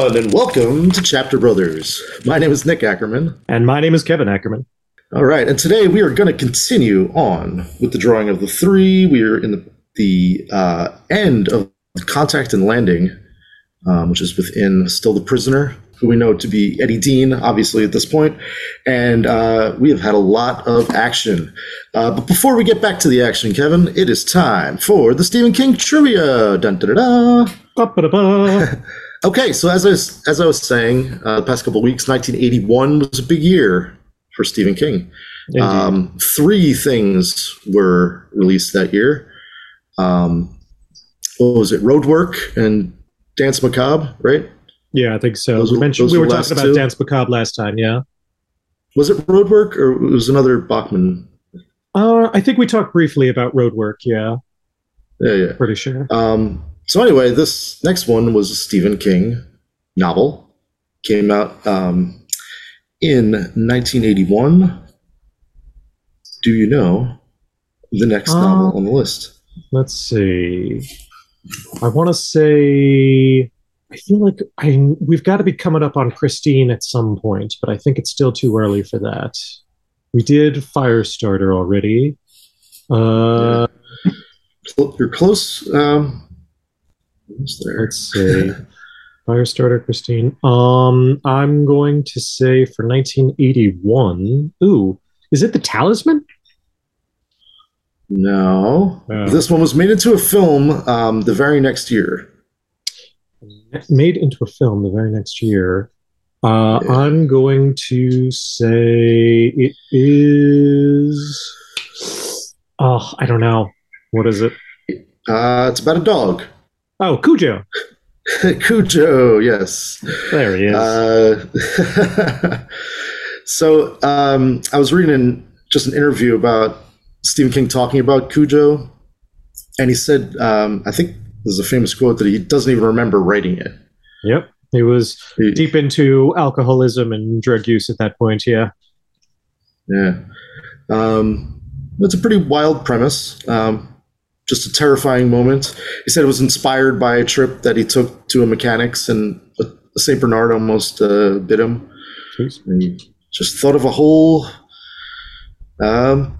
everyone, and welcome to Chapter Brothers. My name is Nick Ackerman. And my name is Kevin Ackerman. All right, and today we are going to continue on with the drawing of the three. We are in the, the uh, end of Contact and Landing, um, which is within Still the Prisoner, who we know to be Eddie Dean, obviously, at this point. And uh, we have had a lot of action. Uh, but before we get back to the action, Kevin, it is time for the Stephen King trivia. Dun, da, da, da. Okay, so as I was, as I was saying, uh, the past couple of weeks, 1981 was a big year for Stephen King. Um, three things were released that year. Um, what was it? Roadwork and Danse Macabre, right? yeah, I think so. Those we were- mentioned we were were talking about two? Danse Macabre last time. Yeah, Was it Roadwork or it was another Bachman? uh, I think we talked briefly about Roadwork. Yeah, Yeah, yeah. pretty sure. Um, so anyway, this next one was a Stephen King novel. Came out um, in 1981. Do you know the next Uh, novel on the list? Let's see. I want to say. I feel like I we've got to be coming up on Christine at some point, but I think it's still too early for that. We did Firestarter already. Uh, You're close. Um. Let's see. Firestarter, Christine. Um, I'm going to say for 1981. Ooh, is it the Talisman? No, Oh. this one was made into a film um, the very next year. Made into a film the very next year. Uh, Yeah. I'm going to say it is. Oh, I don't know. What is it? Uh, it's about a dog, Oh, Cujo. Cujo. Yes. There he is. Uh, so um, I was reading in just an interview about Stephen King talking about Cujo, and he said, um, I think there's a famous quote that he doesn't even remember writing it. yep. He was He- deep into alcoholism and drug use at that point. Yeah. Yeah. Um, it's a pretty wild premise. Um, just a terrifying moment. He said it was inspired by a trip that he took to a mechanics and a, a St. Bernard almost uh, bit him. And he just thought of a whole um,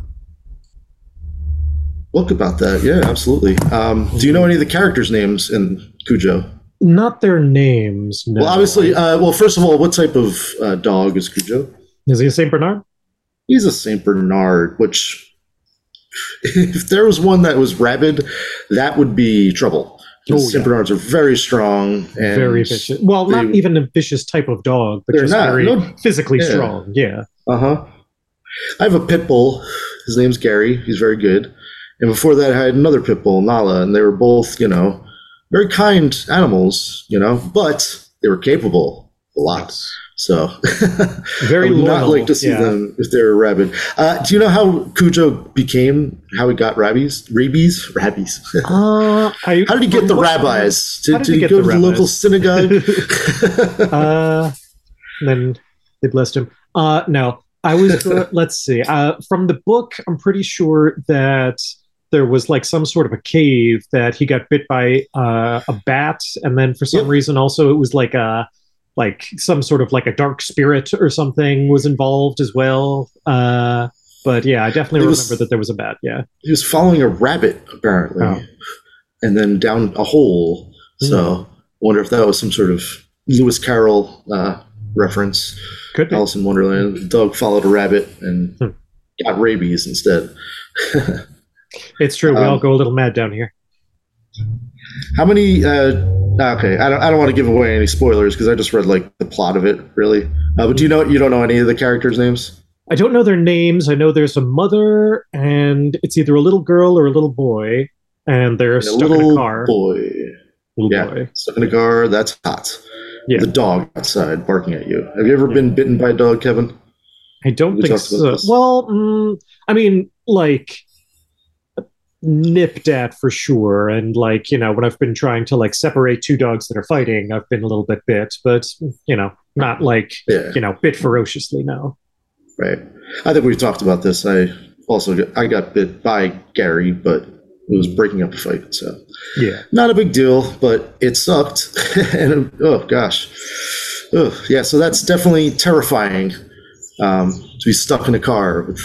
book about that. Yeah, absolutely. Um, do you know any of the characters' names in Cujo? Not their names. No. Well, obviously, uh, well, first of all, what type of uh, dog is Cujo? Is he a Saint Bernard? He's a Saint Bernard, which if there was one that was rabid, that would be trouble. Oh, yeah. Bernards are very strong and very vicious. Well, not even a vicious type of dog, but They're just not. very No- physically yeah. strong. Yeah. Uh huh. I have a pit bull. His name's Gary. He's very good. And before that, I had another pit bull, Nala, and they were both, you know, very kind animals, you know, but they were capable a lot. So Very I would not like to see yeah. them if they were rabid. Uh, do you know how Cujo became, how he got rabies? Rabies? Rabies. Uh, I, how did he get the rabbis? Did, did did he he, go to the local synagogue? Uh, then they blessed him. Uh, no, I was. go- let's see. Uh, from the book, I'm pretty sure that there was like some sort of a cave that he got bit by uh, a bat, and then for some Yep. reason, also it was like a like some sort of like a dark spirit or something was involved as well. Uh, but yeah, I definitely was- remember that there was a bat. Yeah. he was following a rabbit apparently Oh. and then down a hole so I wonder if that was some sort of lewis carroll uh, reference Could be. alice in wonderland the dog followed a rabbit and Hmm. got rabies instead It's true. We Um, all go a little mad down here. how many uh, okay i don't, I don't want to give away any spoilers because i just read like the plot of it really uh, but do you know you don't know any of the characters names I don't know their names. I know there's a mother, and it's either a little girl or a little boy, and they're a stuck in a car. boy Little yeah boy. stuck in a car that's hot Yeah. the dog outside barking at you have you ever been bitten by a dog kevin I don't We think so. Well, mm, I mean, like nipped at for sure, and like you know, when I've been trying to like separate two dogs that are fighting, I've been a little bit bit, but you know, not like yeah you know, bit ferociously. No. Right. I think we talked about this. I also got, I got bit by Gary, but it was breaking up a fight. So Yeah. not a big deal, but it sucked. and oh gosh, oh yeah. So that's definitely terrifying um, to be stuck in a car with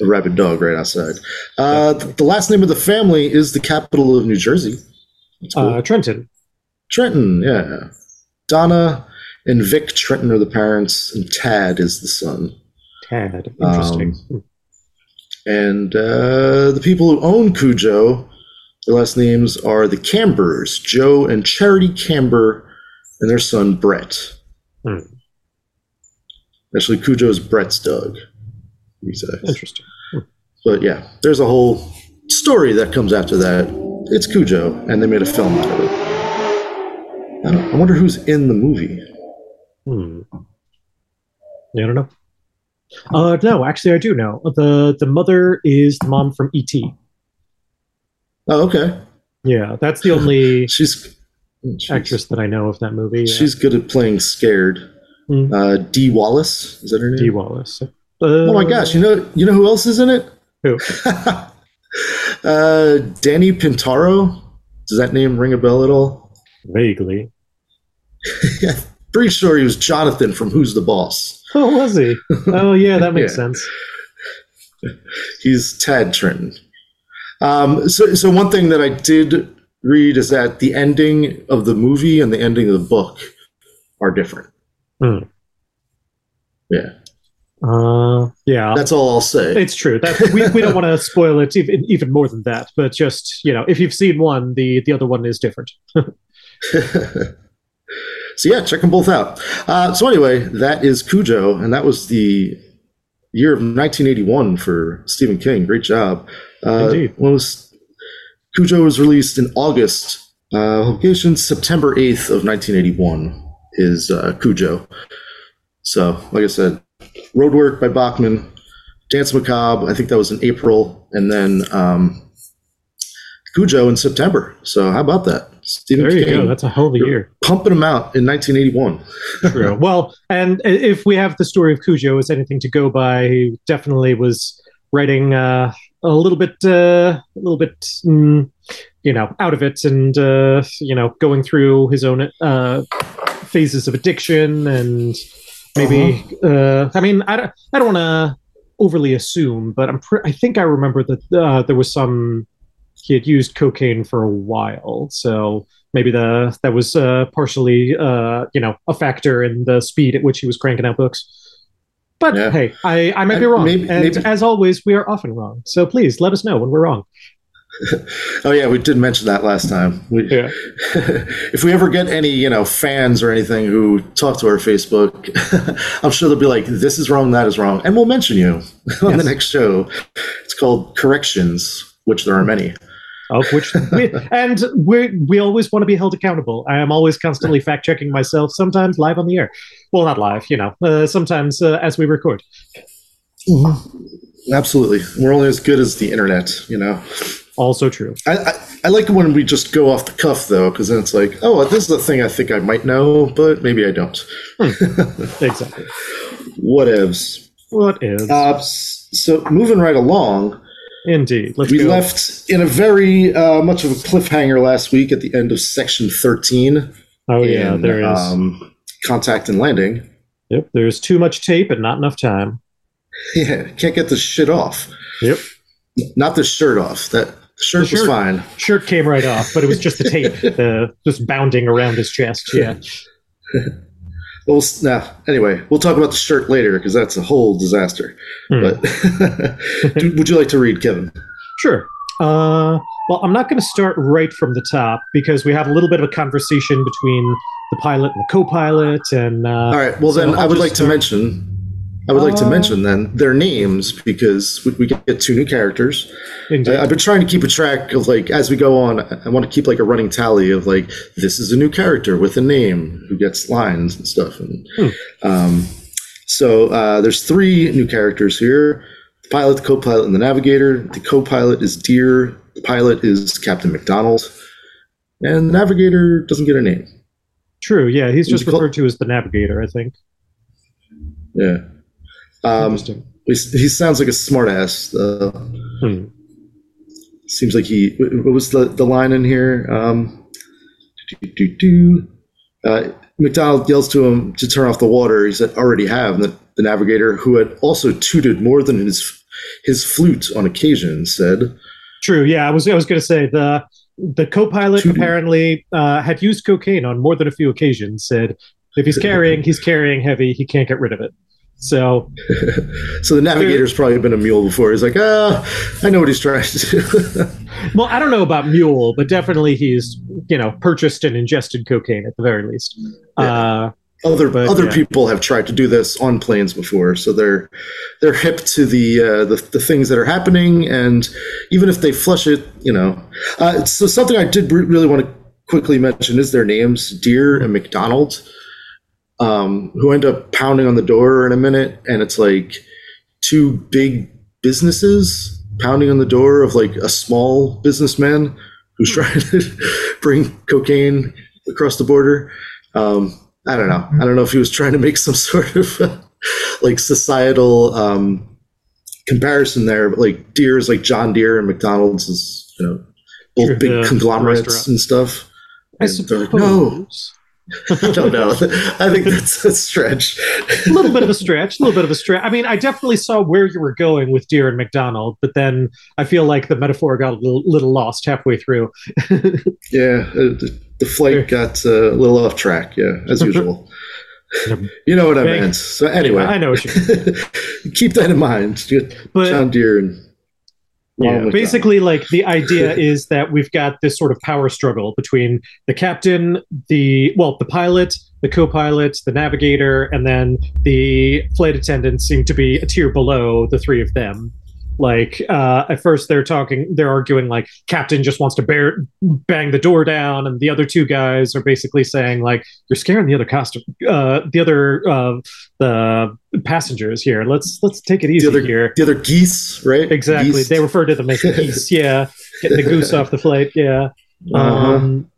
a rabid dog right outside. Uh, th- the last name of the family is the capital of New Jersey. Cool. Uh, Trenton. Trenton, yeah. Donna and Vic Trenton are the parents, and Tad is the son. Tad. Interesting. And uh, the people who own Cujo, their last names are the Cambers, Joe and Charity Camber, and their son Brett. Hmm. Actually, Cujo is Brett's dog. Interesting. But yeah, there's a whole story that comes after that. It's Cujo, and they made a film out of it. I, I wonder who's in the movie. Hmm. Yeah, I don't know. Uh, no, actually, I do know. The the mother is the mom from ET. Oh, okay. Yeah, that's the only She's, she's actress that I know of that movie. Yeah. She's good at playing scared. Hmm. Uh, Dee Wallace is that her name? Dee Wallace. Uh, Oh my gosh! You know, you know who else is in it? Who? uh, Danny Pintauro. Does that name ring a bell at all? Vaguely. yeah, pretty sure he was Jonathan from Who's the Boss. Oh, was he? Oh, yeah, that makes Yeah. sense. He's Tad Trenton. Um, so, so one thing that I did read is that the ending of the movie and the ending of the book are different. Hmm. Yeah, Uh, yeah, that's all I'll say. it's true. That we, we don't want to spoil it even, even more than that. But just you know, if you've seen one, the the other one is different. so yeah, check them both out. Uh, so anyway, that is Cujo, and that was the year of 1981 for Stephen King. Great job. Uh, Indeed. When was Cujo was released in August. Uh, location September 8th of 1981 is uh, Cujo. So, like I said, Roadwork by Bachman, Danse Macabre. I think that was in April, and then um, Cujo in September. So, how about that? Stephen There you go. That's a hell of a year. pumping them out in 1981. True. well, and if we have the story of Cujo as anything to go by, he definitely was writing uh, a little bit, uh, a little bit, mm, you know, out of it, and uh, you know, going through his own uh, phases of addiction, and maybe. uh I mean, I don't, I don't want to overly assume, but I'm, I think I remember that uh, there was some. He had used cocaine for a while, so maybe the that was uh, partially uh, you know a factor in the speed at which he was cranking out books. But Yeah. hey, I, I might be wrong, maybe- and maybe- as always, we are often wrong. So please let us know when we're wrong. Oh yeah, we did mention that last time. We, Yeah. if we ever get any, you know, fans or anything who talk to our Facebook, I'm sure they'll be like, "This is wrong, that is wrong," and we'll mention you on the next show. It's called corrections, which there are many. Of which, we, and we we always want to be held accountable. I am always constantly fact checking myself. Sometimes live on the air. Well, not live, you know. Uh, sometimes uh, as we record. Absolutely, we're only as good as the internet, you know. Also true. I, I, I like when we just go off the cuff though, because then it's like, oh, this is a thing I think I might know, but maybe I don't. Exactly. Whatevs. What is? Uh, so moving right along, Indeed. Let's we go. left in a very uh, much of a cliffhanger last week at the end of section 13 oh yeah, there is. um, contact and landing yep. There's too much tape and not enough time. yeah can't get the shit off Yep. not the shirt off that the shirt, was fine shirt came right off, but it was just the tape, the just bounding around his chest. Yeah. well nah, anyway we'll talk about the shirt later because that's a whole disaster Hmm. but would you like to read kevin Sure. Uh, well, I'm not going to start right from the top because we have a little bit of a conversation between the pilot and the co-pilot, and uh, all right well so then I'll i would like to mention i would like to Uh, mention then their names because we, we get two new characters indeed. I, I've been trying to keep a track of like as we go on. I- want to keep like a running tally of like this is a new character with a name who gets lines and stuff. And Hmm. um, so uh, there's three new characters here: the pilot, the co-pilot, and the navigator. The co-pilot is Deere. The pilot is Captain McDonald, and the navigator doesn't get a name. True. Yeah, he's just called? referred to as the navigator. I think. Yeah. Um, he, sounds like a smartass. Uh, Hmm. seems like he. What was the the line in here? Um, uh, McDonald yells to him to turn off the water. He said, "Already have." And the, the navigator, who had also tooted more than his his flute on occasion, said, True. Yeah, I was I was going to say the the co-pilot apparently uh, had used cocaine on more than a few occasions. Said if he's carrying, he's carrying heavy. He can't get rid of it. So "So the navigator's probably been a mule before." He's like, "Ah, I know what he's trying to do." Well, I don't know about mule, but definitely he's you know purchased and ingested cocaine at the very least. Uh, other But, other yeah. people have tried to do this on planes before, so they're they're hip to the uh, the, the things that are happening, and even if they flush it, you know. Uh, so something I did really want to quickly mention is their names, Deere and McDonald, um, who end up pounding on the door in a minute, and it's like two big businesses pounding on the door of like a small businessman who's trying to bring cocaine across the border. Um, I don't know. I don't know if he was trying to make some sort of uh, like societal um, comparison there, but like Deere is like John Deere and McDonald's is you know both Sure, big conglomerates restaurant. and stuff. I And they're like, no, suppose I don't know. I think that's a stretch. a little bit of a stretch, a little bit of a stretch. I mean, I definitely saw where you were going with Deere and McDonald, but then I feel like the metaphor got a little, little lost halfway through. Yeah, uh, the, the flight got uh, a little off track. Yeah, as usual. you know what I meant. So anyway, I know what you keep that in mind. But- John Deere and Yeah, Ronald McDonald. basically, like the idea is that we've got this sort of power struggle between the captain, the well, the pilot, the co-pilot, the navigator, and then the flight attendants seem to be a tier below the three of them. Like uh, at first, they're talking, they're arguing like captain just wants to bear, bang the door down, and the other two guys are basically saying like you're scaring the other costume, uh, the other uh, the passengers here. Let's let's take it easy the other here. the other geese, right? Exactly. Geese. They refer to them as geese. Yeah. Getting the goose off the flight. Yeah. Uh-huh. Um,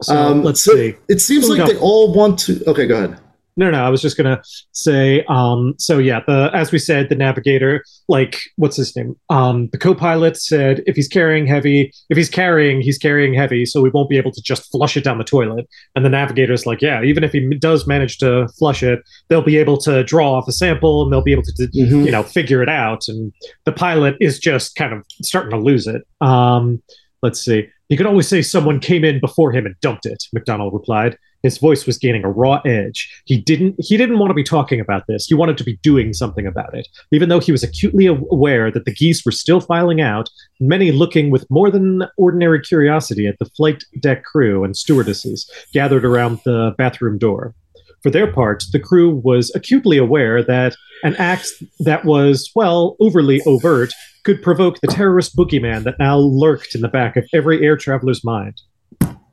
so Um, let's so see. It seems like they all want to. Okay, go ahead. No, no, I was just gonna say. Um, so yeah, the as we said, the navigator, like, what's his name? Um, the co-pilot said if he's carrying heavy, if he's carrying, he's carrying heavy, so we won't be able to just flush it down the toilet. And the navigator's like, yeah, even if he does manage to flush it, they'll be able to draw off a sample and they'll be able to Mhm. you know figure it out and the pilot is just kind of starting to lose it um let's see you could always say someone came in before him and dumped it mcdonald replied his voice was gaining a raw edge. He didn't he didn't want to be talking about this. He wanted to be doing something about it. Even though he was acutely aware that the geese were still filing out many looking with more than ordinary curiosity at the flight deck crew and stewardesses gathered around the bathroom door. For their part the crew was acutely aware that an act that was, well, overly overt could provoke the terrorist boogeyman that now lurked in the back of every air traveler's mind.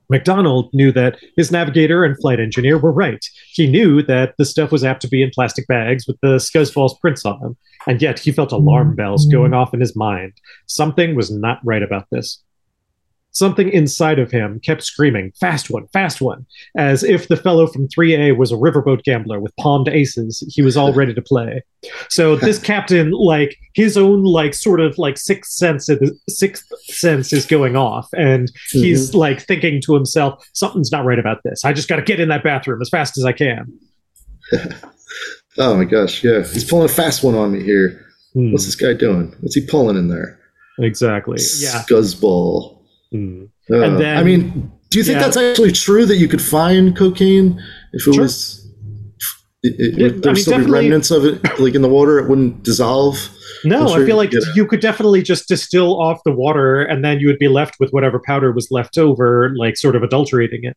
McDonald knew that his navigator and flight engineer were right. He knew that the stuff was apt to be in plastic bags with the Scuzzballs prints on them, and yet he felt alarm mm-hmm. bells going off in his mind. Something was not right about this. Something inside of him kept screaming, Fast one, fast one, as if the fellow from 3A was a riverboat gambler with palmed aces he was all ready to play. So this captain, like his own, like sort of like sixth sense, sixth sense is going off, and he's like thinking to himself, "Something's not right about this. I just got to get in that bathroom as fast as I can." Oh my gosh, yeah, he's pulling a fast one on me here. Hmm, What's this guy doing? What's he pulling in there? exactly. Yeah. Scuzzball. Hmm. Uh, And then- I mean, do you think yeah. that's actually true that you could find cocaine if it Sure. was? It, it, Yeah, would there I mean, still be remnants of it, like in the water. It wouldn't dissolve. No, I'm sure I feel like you could- you could definitely just distill off the water, and then you would be left with whatever powder was left over, like sort of adulterating it.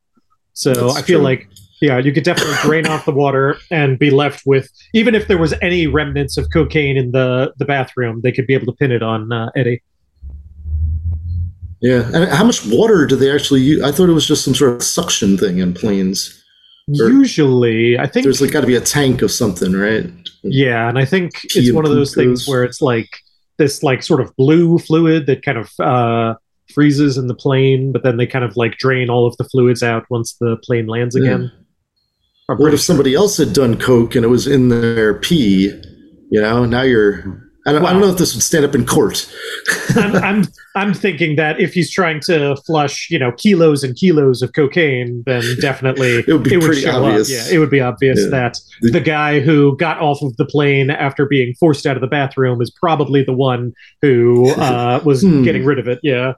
So That's I feel true. like, yeah, you could definitely drain off the water and be left with, even if there was any remnants of cocaine in the the bathroom, they could be able to pin it on uh, Eddie. Yeah, and how much water do they actually use? I thought it was just some sort of suction thing in planes. Or- Usually, I think There's like got to be a tank of something, right? Yeah, and I think Pee it's one of those things where it's like this like sort of blue fluid that kind of uh freezes in the plane, but then they kind of like drain all of the fluids out once the plane lands again. I'm What if somebody else had done coke and it was in their pee? You know, now you're I don't, I don't know if this would stand up in court. I'm, I'm I'm thinking that if he's trying to flush, you know, kilos and kilos of cocaine, then definitely It would be pretty show obvious. Up. Yeah, it would be obvious Yeah. that the guy who got off of the plane after being forced out of the bathroom is probably the one who uh, was Hmm. getting rid of it. Yeah,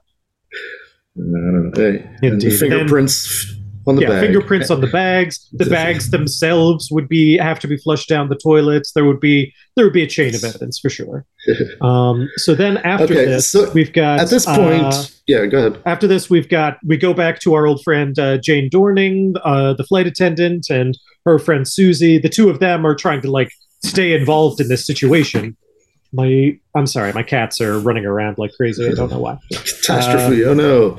I don't know. Hey, the Indeed. fingerprints on the yeah. bag. Fingerprints on the bags. The bags themselves would be have to be flushed down the toilets. There would be there would be a chain of evidence for sure. Um, so then after Okay, this, so we've got At this point, uh, yeah, go ahead. after this, we've got we go back to our old friend uh, Jane Dorning, uh, the flight attendant, and her friend Susie. The two of them are trying to like stay involved in this situation. My, I'm sorry, my cats are running around like crazy. I don't know why. Catastrophe. oh no.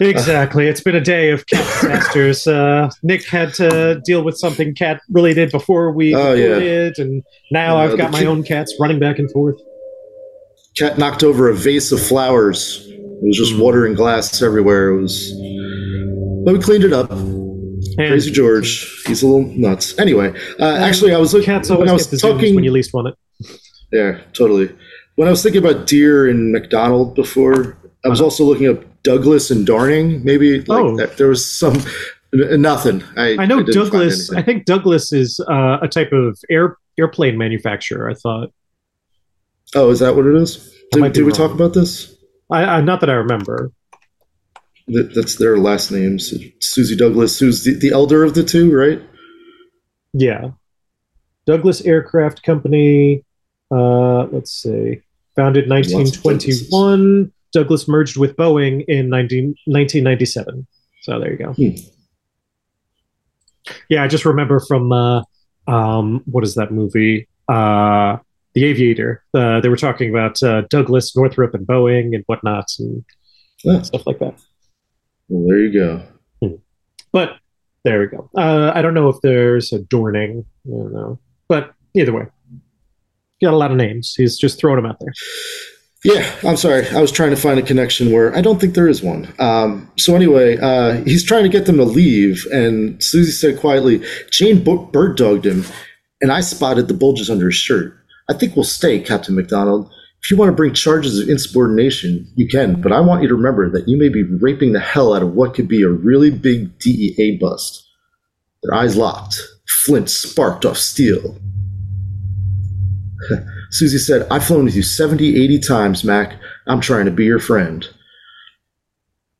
Exactly, it's been a day of cat disasters. Uh, Nick had to deal with something cat related before we Oh, yeah. and now Uh, I've got my kid- own cats running back and forth. Cat knocked over a vase of flowers. It was just water and glass everywhere. It was. But we cleaned it up. And Crazy George. He's a little nuts. Anyway, uh, actually, I was looking Cats when I was get the talking. when you least want it. Yeah, totally. When I was thinking about Deere and McDonald before, I was also looking up Douglas and Dorning. Maybe like Oh. that, there was some nothing. I, I know didn't Douglas. I think Douglas is uh, a type of air airplane manufacturer. I thought. Oh, is that what it is? I Did, did we talk about this? I, I not that I remember. That, that's their last names. Susie Douglas, who's the, the elder of the two, right? Yeah, Douglas Aircraft Company. Uh, let's see, founded 1921. Douglas merged with Boeing in 19, 1997. So there you go. Hmm. Yeah, I just remember from uh, um, what is that movie? Uh, the Aviator. Uh, they were talking about uh, Douglas, Northrop, and Boeing and whatnot, and Ah, stuff like that. well, there you go. But there we go. Uh, I don't know if there's a Dorning. I don't know. But either way, got a lot of names. He's just throwing them out there. Yeah, I'm sorry. I was trying to find a connection where I don't think there is one. Um, so anyway, uh, he's trying to get them to leave, and Susie said quietly, "Jane b- bird dogged him, and I spotted the bulges under his shirt. I think we'll stay, Captain McDonald. If you want to bring charges of insubordination, you can, but I want you to remember that you may be raping the hell out of what could be a really big DEA bust." Their eyes locked. Flint sparked off steel. Susie said, I've flown with you 70, 80 times, Mac. I'm trying to be your friend.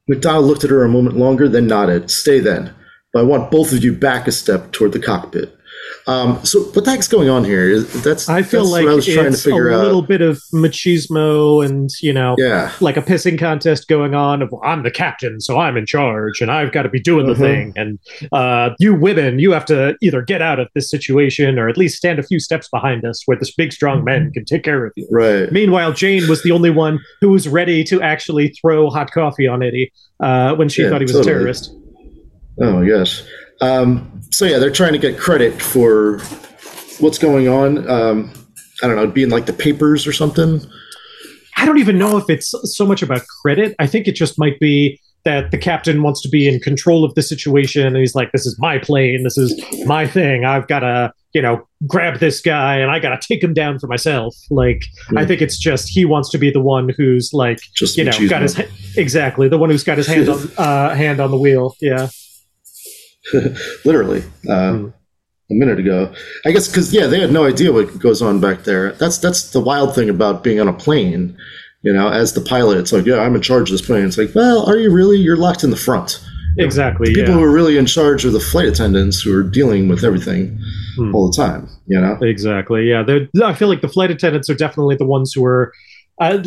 McDonald looked at her a moment longer, then nodded. Stay then. But I want both of you back a step toward the cockpit. Um, so what the heck's going on here? That's I feel that's like I was trying to it's a figure little bit of machismo and, you know, Yeah. like a pissing contest going on of, well, I'm the captain, so I'm in charge and I've got to be doing the Mhm. thing. And uh, you women, you have to either get out of this situation or at least stand a few steps behind us where this big, strong man can take care of you. Right. Meanwhile, Jane was the only one who was ready to actually throw hot coffee on Eddie uh, when she Yeah, thought he was totally. a terrorist. Oh yes. Um, so yeah, they're trying to get credit for what's going on. Um, I don't know, being like the papers or something. I don't even know if it's so much about credit. I think it just might be that the captain wants to be in control of the situation and he's like this is my plane this is my thing i've got to you know grab this guy and i got to take him down for myself like i Hmm. think it's just he wants to be the one who's like Just you know got his exactly the one who's got his hand on uh hand on the wheel yeah literally uh, Hmm. a minute ago. I guess because yeah, they had no idea what goes on back there. That's that's the wild thing about being on a plane. You know, as the pilot, it's like, yeah, I'm in charge of this plane. It's like, well, are you really? You're locked in the front. exactly People yeah who are really in charge are the flight attendants who are dealing with everything Hmm. all the time. You know, Exactly. Yeah. They're, I feel like the flight attendants are definitely the ones who are. I,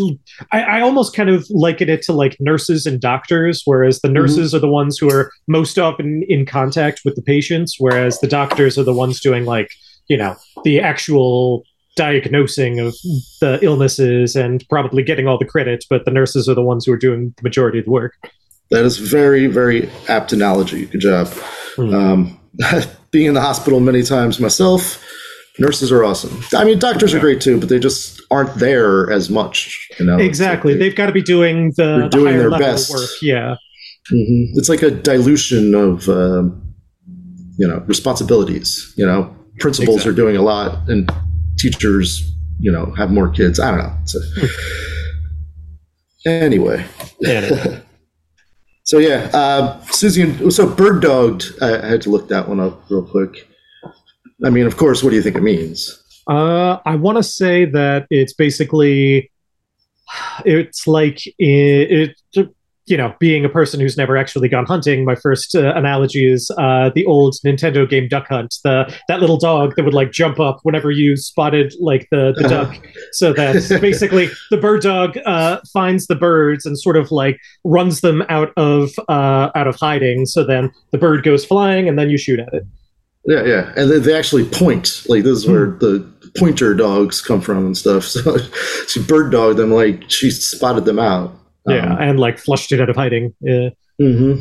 I I almost kind of liken it to like nurses and doctors, whereas the nurses are the ones who are most often in contact with the patients, whereas the doctors are the ones doing like, you know, the actual diagnosing of the illnesses and probably getting all the credit, but the nurses are the ones who are doing the majority of the work. that is very very apt analogy. Good job. Hmm. Um, being in the hospital many times myself. Nurses are awesome. I mean, doctors are great too, but they just aren't there as much. You know, Exactly. like they- They've got to be doing the, They're the doing their best. work. Yeah. Mhm. It's like a dilution of, um, you know, responsibilities. You know, principals Exactly. are doing a lot, and teachers you know, have more kids. I don't know. So, anyway. Anyway. So yeah, uh, Susie. And, so bird dogged. I, I had to look that one up real quick. I mean, of course. What do you think it means? Uh, I want to say that it's basically, it's like it, it, you know, being a person who's never actually gone hunting. My first uh, analogy is uh, the old Nintendo game Duck Hunt. The that little dog that would like jump up whenever you spotted like the the duck. So that basically the bird dog uh, finds the birds and sort of like runs them out of uh, out of hiding. So then the bird goes flying and then you shoot at it. Yeah, yeah, and they, they actually point. Like this is where the pointer dogs come from and stuff. So she bird dogged them like she spotted them out. Yeah, Um, and like flushed it out of hiding. Yeah. hmm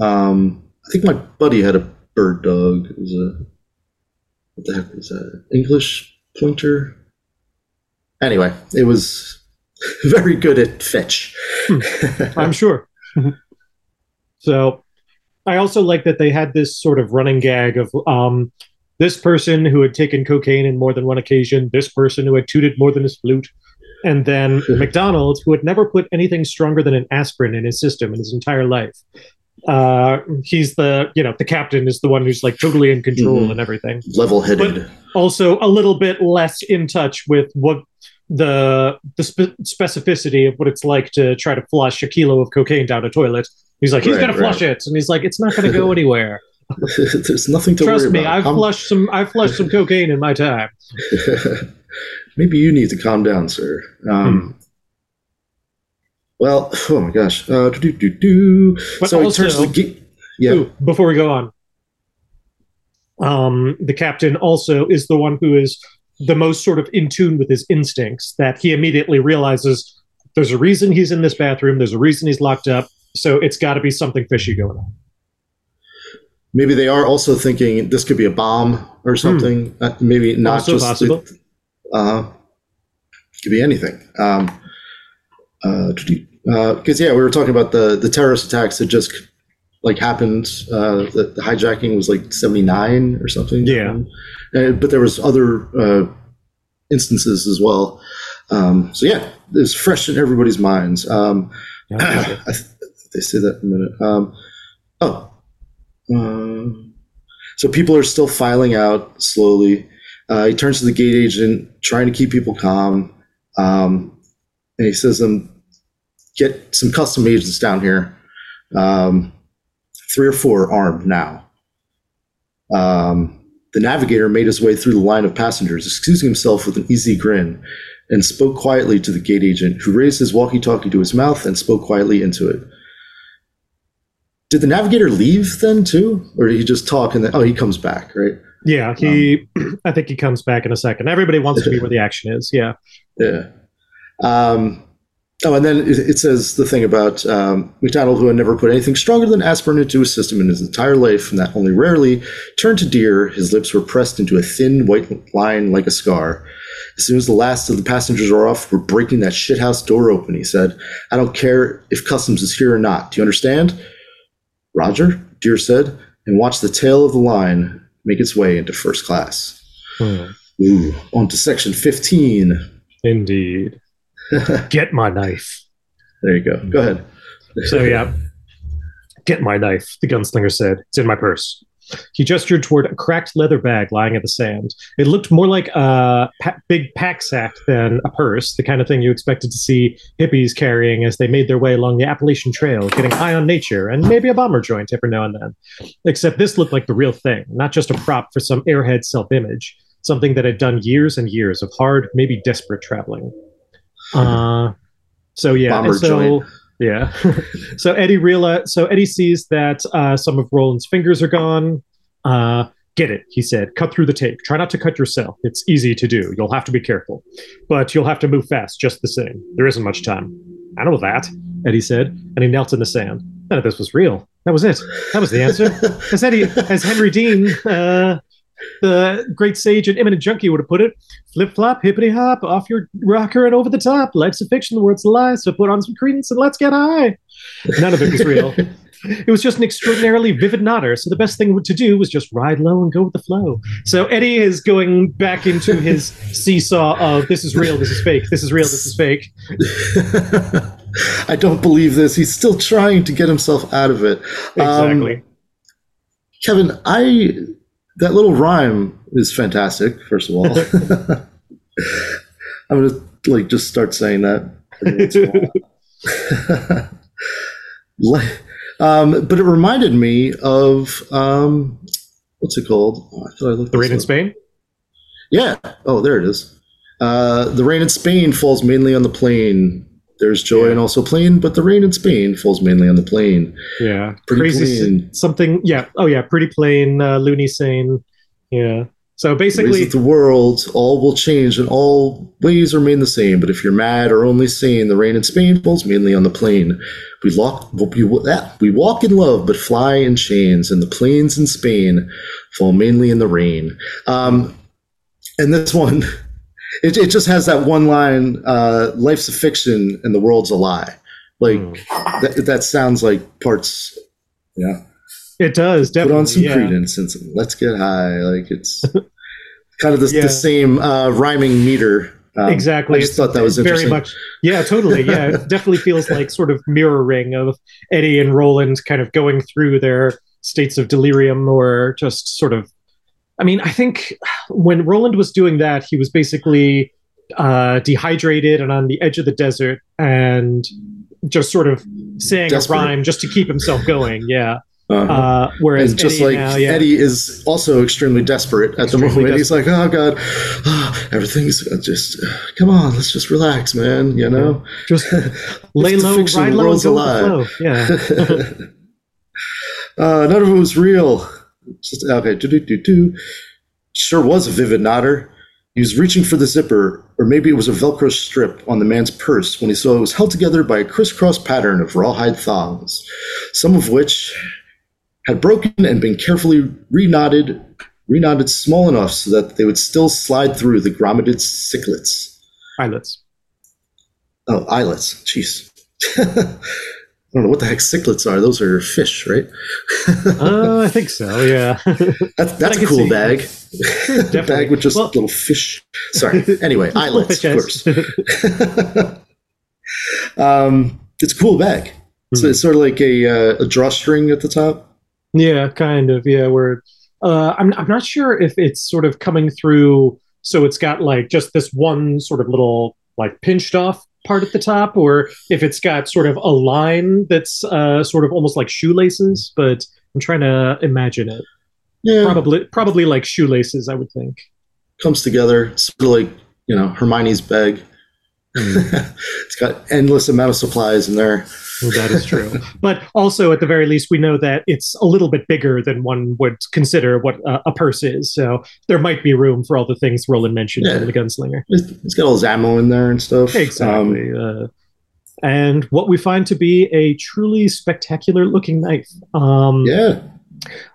Um, I think my buddy had a bird dog. It was a what the heck was that? English pointer. Anyway, it was very good at fetch. I'm sure. so I also like that they had this sort of running gag of um, this person who had taken cocaine in more than one occasion, this person who had tooted more than his flute, and then McDonald, who had never put anything stronger than an aspirin in his system in his entire life. Uh, he's the, you know, the captain is the one who's like totally in control Mhm. and everything. Level-headed. Also, a little bit less in touch with what the the spe- specificity of what it's like to try to flush a kilo of cocaine down a toilet. He's like, he's Right, gonna flush it, and he's like, it's not gonna go anywhere. There's nothing to Trust worry me, about. I've I'm- flushed some. I've flushed some cocaine in my time. Maybe you need to calm down, sir. Um, Well, oh my gosh. Uh, do, do, do. But So also- turns to the gate. Yeah. Ooh, before we go on, um, the captain also is the one who is the most sort of in tune with his instincts. That he immediately realizes there's a reason he's in this bathroom. There's a reason he's locked up. So it's got to be something fishy going on. Maybe they are also thinking this could be a bomb or something. Uh, maybe not Hmm. Also just. possible. Uh, could be anything. Um, uh, because yeah, we were talking about the the terrorist attacks that just like happened. Uh, the, the hijacking was like seventy nine or something. Yeah. Uh, but there was other uh, instances as well. Um, so yeah, it's fresh in everybody's minds. Um, I th- they say that in a minute. Um, oh, um, so people are still filing out slowly. Uh, he turns to the gate agent, trying to keep people calm, um, and he says, "Um, get some custom agents down here, um, three or four armed now." Um, the navigator made his way through the line of passengers, excusing himself with an easy grin, and spoke quietly to the gate agent, who raised his walkie-talkie to his mouth and spoke quietly into it. Did the navigator leave then too, or did he just talk and then? Oh, he comes back, right? Yeah, he. I think he comes back in a second. Everybody wants to be where the action is. Yeah. Yeah. Um, oh, and then it, it says the thing about um, McDonald, who had never put anything stronger than aspirin into his system in his entire life, and that only rarely turned to Deere. His lips were pressed into a thin white line like a scar. As soon as the last of the passengers were off, we're breaking that shithouse door open. He said, "I don't care if customs is here or not. Do you understand?" Roger, Deere said, and watched the tail of the line make its way into first class. Hmm. Ooh, on to section 15. Indeed. Get my knife. There you go. Go ahead. So yeah. Get my knife, the gunslinger said. It's in my purse. He gestured toward a cracked leather bag lying in the sand. It looked more like a pa- big pack sack than a purse, the kind of thing you expected to see hippies carrying as they made their way along the Appalachian Trail, getting high on nature and maybe a bomber joint every now and then. Except this looked like the real thing, not just a prop for some airhead self image, something that had done years and years of hard, maybe desperate traveling. Uh, so yeah, Bomber so joint. Yeah. so Eddie realize so Eddie sees that uh, some of Roland's fingers are gone. Uh, get it, he said. Cut through the tape. Try not to cut yourself. It's easy to do. You'll have to be careful, but you'll have to move fast just the same. There isn't much time. I know that, Eddie said, and he knelt in the sand. None of this was real. That was it. That was the answer. As Eddie, as Henry Dean, uh, the great sage and eminent junkie would have put it, flip flop, hippity hop, off your rocker and over the top. Life's a fiction, the world's a lie, so put on some Creedence and let's get high. None of it was real. it was just an extraordinarily vivid nodder. So the best thing to do was just ride low and go with the flow. So Eddie is going back into his seesaw of this is real, this is fake, this is real, this is fake. I don't believe this. He's still trying to get himself out of it. Exactly. Um, Kevin, I that little rhyme is fantastic. First of all, I'm gonna like just start saying that. um, but it reminded me of um, what's it called? Oh, I thought I looked the rain in Spain. Yeah. Oh, there it is. Uh, the rain in Spain falls mainly on the plain. There's joy yeah. and also plain, but the rain in Spain falls mainly on the plain. Yeah, pretty crazy plain. something. Yeah. Oh yeah, pretty plain. Uh, loony sane. Yeah. So basically, the world, all will change and all ways remain the same. But if you're mad or only sane, the rain in Spain falls mainly on the plain. We, lock, we, we walk in love, but fly in chains, and the plains in Spain fall mainly in the rain. Um, and this one, it, it just has that one line uh, life's a fiction and the world's a lie. Like, mm. that, that sounds like parts, yeah. It does definitely. Put on some yeah. Creedence and some, let's get high. Like it's kind of the, yeah. the same uh, rhyming meter. Um, exactly. I just it's thought that was very much. Yeah, totally. Yeah, it definitely feels like sort of mirroring of Eddie and Roland kind of going through their states of delirium or just sort of. I mean, I think when Roland was doing that, he was basically uh, dehydrated and on the edge of the desert and just sort of saying Desperate. a rhyme just to keep himself going. Yeah. Uh-huh. Uh, whereas and just Eddie like now, yeah. Eddie is also extremely desperate at extremely the moment. Desperate. He's like, "Oh God, oh, everything's just come on, let's just relax, man. You know, just lay low, fiction, ride low, go alive. Yeah, uh, none of it was real. Just okay, do do do do. Sure was a vivid nodder. He was reaching for the zipper, or maybe it was a Velcro strip on the man's purse when he saw it was held together by a crisscross pattern of rawhide thongs, some of which had broken and been carefully reknotted, reknotted small enough so that they would still slide through the grommeted cichlets. Eyelets. Oh, eyelets. Jeez. I don't know what the heck cichlets are. Those are fish, right? uh, I think so. Yeah. that's that's a cool bag. bag with just well, little fish. Sorry. Anyway, eyelets, of course. um, it's a cool bag. Mm-hmm. So it's sort of like a, uh, a drawstring at the top. Yeah, kind of. Yeah, where uh, I'm I'm not sure if it's sort of coming through. So it's got like just this one sort of little like pinched off part at the top, or if it's got sort of a line that's uh, sort of almost like shoelaces. But I'm trying to imagine it. Yeah, probably probably like shoelaces. I would think comes together, sort of like you know Hermione's bag. Mm. it's got endless amount of supplies in there. Well, that is true. but also, at the very least, we know that it's a little bit bigger than one would consider what a, a purse is. So there might be room for all the things Roland mentioned yeah. in the gunslinger. It's, it's got all his ammo in there and stuff. Exactly. Um, uh, and what we find to be a truly spectacular looking knife. Um, yeah.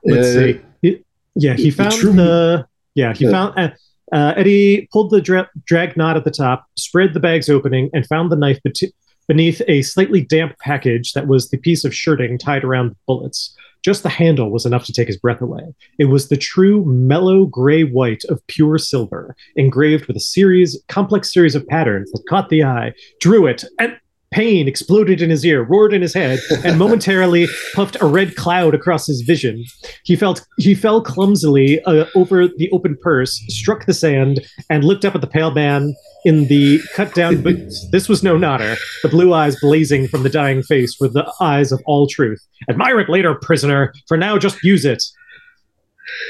Let's uh, see. It, yeah, he found the. Yeah, he yeah. found. Uh, uh, Eddie pulled the dra- drag knot at the top, spread the bag's opening, and found the knife bet- beneath a slightly damp package that was the piece of shirting tied around the bullets. Just the handle was enough to take his breath away. It was the true mellow gray white of pure silver, engraved with a series, complex series of patterns that caught the eye, drew it, and Pain exploded in his ear, roared in his head, and momentarily puffed a red cloud across his vision. He felt he fell clumsily uh, over the open purse, struck the sand, and looked up at the pale man in the cut down boots. This was no nodder. The blue eyes blazing from the dying face were the eyes of all truth. Admire it later, prisoner. For now, just use it.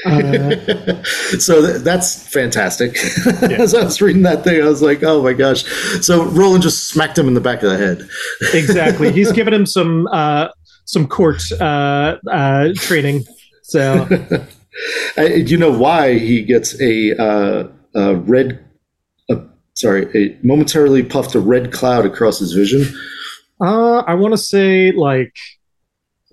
Uh, so th- that's fantastic. Yeah. As I was reading that thing, I was like, "Oh my gosh!" So Roland just smacked him in the back of the head. exactly. He's given him some uh, some Cort uh, uh training. So, do you know why he gets a, uh, a red? sorry, a momentarily puffed a red cloud across his vision. Uh, I want to say like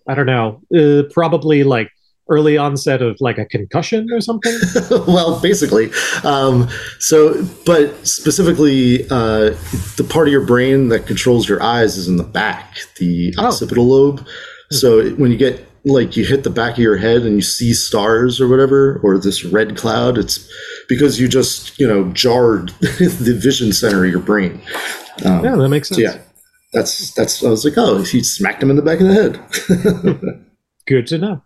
I don't know, uh, probably like early onset of like a concussion or something? well, basically. Um, so, but specifically, uh, the part of your brain that controls your eyes is in the back, the oh. occipital lobe. So when you get like you hit the back of your head and you see stars or whatever, or this red cloud, it's because you just you know jarred the vision center of your brain. Um, Yeah, that makes sense. so yeah, that's that's. I was like, oh, he smacked him in the back of the head. Good to know.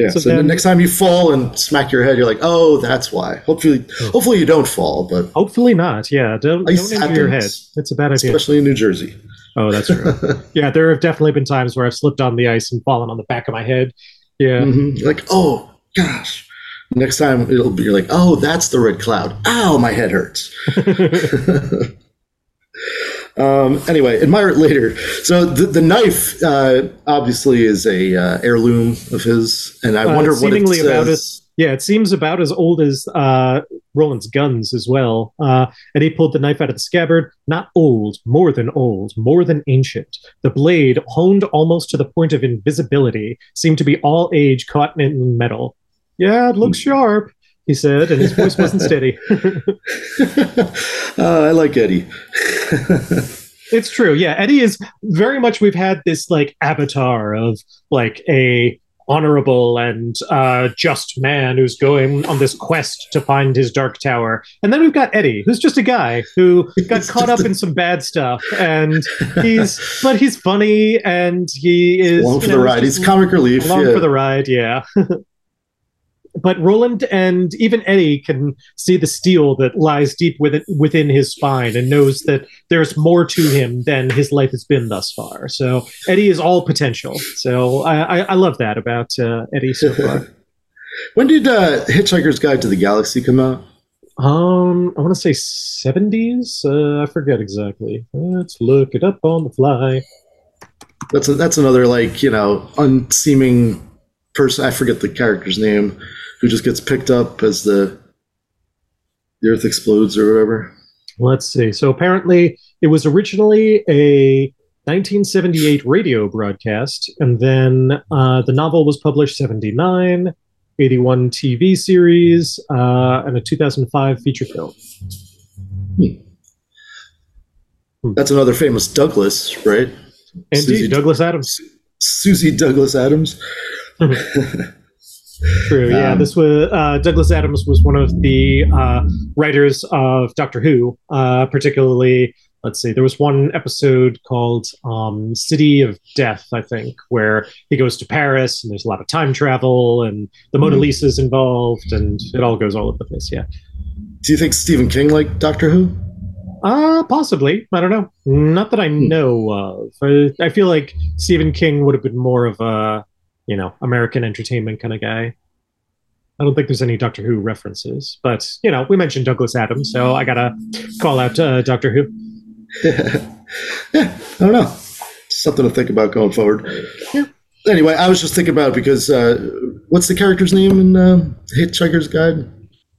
Yeah. So So, then- the next time you fall and smack your head, you're like, oh, that's why. Hopefully, hopefully you don't fall, but Hopefully not. Yeah, don't, don't injure your head. It's a bad idea. especially in New Jersey. Oh, that's true. yeah, there have definitely been times where I've slipped on the ice and fallen on the back of my head. Yeah. Mhm. Like, oh gosh. Next time it'll be you're like, oh, that's the red cloud. Ow, my head hurts. um, anyway, admire it later. So the, the knife uh, obviously is a uh, heirloom of his, and I Uh, wonder what it says. about as yeah, it seems about as old as uh, Roland's guns as well. Uh, and he pulled the knife out of the scabbard. Not old, more than old, more than ancient. The blade, honed almost to the point of invisibility, seemed to be all age caught in metal. Yeah, it looks sharp, he said, and his voice wasn't steady. uh, I like Eddie. It's true. Yeah, Eddie is very much. We've had this like avatar of like a honorable and uh, just man who's going on this quest to find his dark tower, and then we've got Eddie, who's just a guy who got caught up in some bad stuff, and he's but he's funny and he is along for you the ride. He's comic relief. along yeah. for the ride. Yeah. But Roland and even Eddie can see the steel that lies deep within, within his spine and knows that there's more to him than his life has been thus far. So Eddie is all potential. So I, I, I love that about uh, Eddie so far. when did uh, Hitchhiker's Guide to the Galaxy come out? Um, I want to say 70s. Uh, I forget exactly. Let's look it up on the fly. That's a, that's another like you know unseeming person. I forget the character's name, who just gets picked up as the the Earth explodes or whatever. Let's see. So apparently, it was originally a 1978 radio broadcast, and then uh, the novel was published 79, 81 TV series, uh, and a 2005 feature film. That's another famous Douglas, right? Indeed, Susie- Douglas Adams. Susie Douglas Adams. True. Yeah, Um, this was uh, Douglas Adams was one of the uh, writers of Doctor Who. Uh, particularly, let's see, there was one episode called um, "City of Death," I think, where he goes to Paris and there's a lot of time travel and the Mona Mhm. Lisa's involved and it all goes all over the place. Yeah. Do you think Stephen King liked Doctor Who? Uh, possibly. I don't know. Not that I know of. I, I feel like Stephen King would have been more of a, you know, American entertainment kind of guy. I don't think there's any Doctor Who references, but you know, we mentioned Douglas Adams, so I gotta call out uh, Doctor Who. yeah, I don't know. Something to think about going forward. Yeah. Anyway, I was just thinking about it because uh, what's the character's name in uh, Hitchhiker's Guide?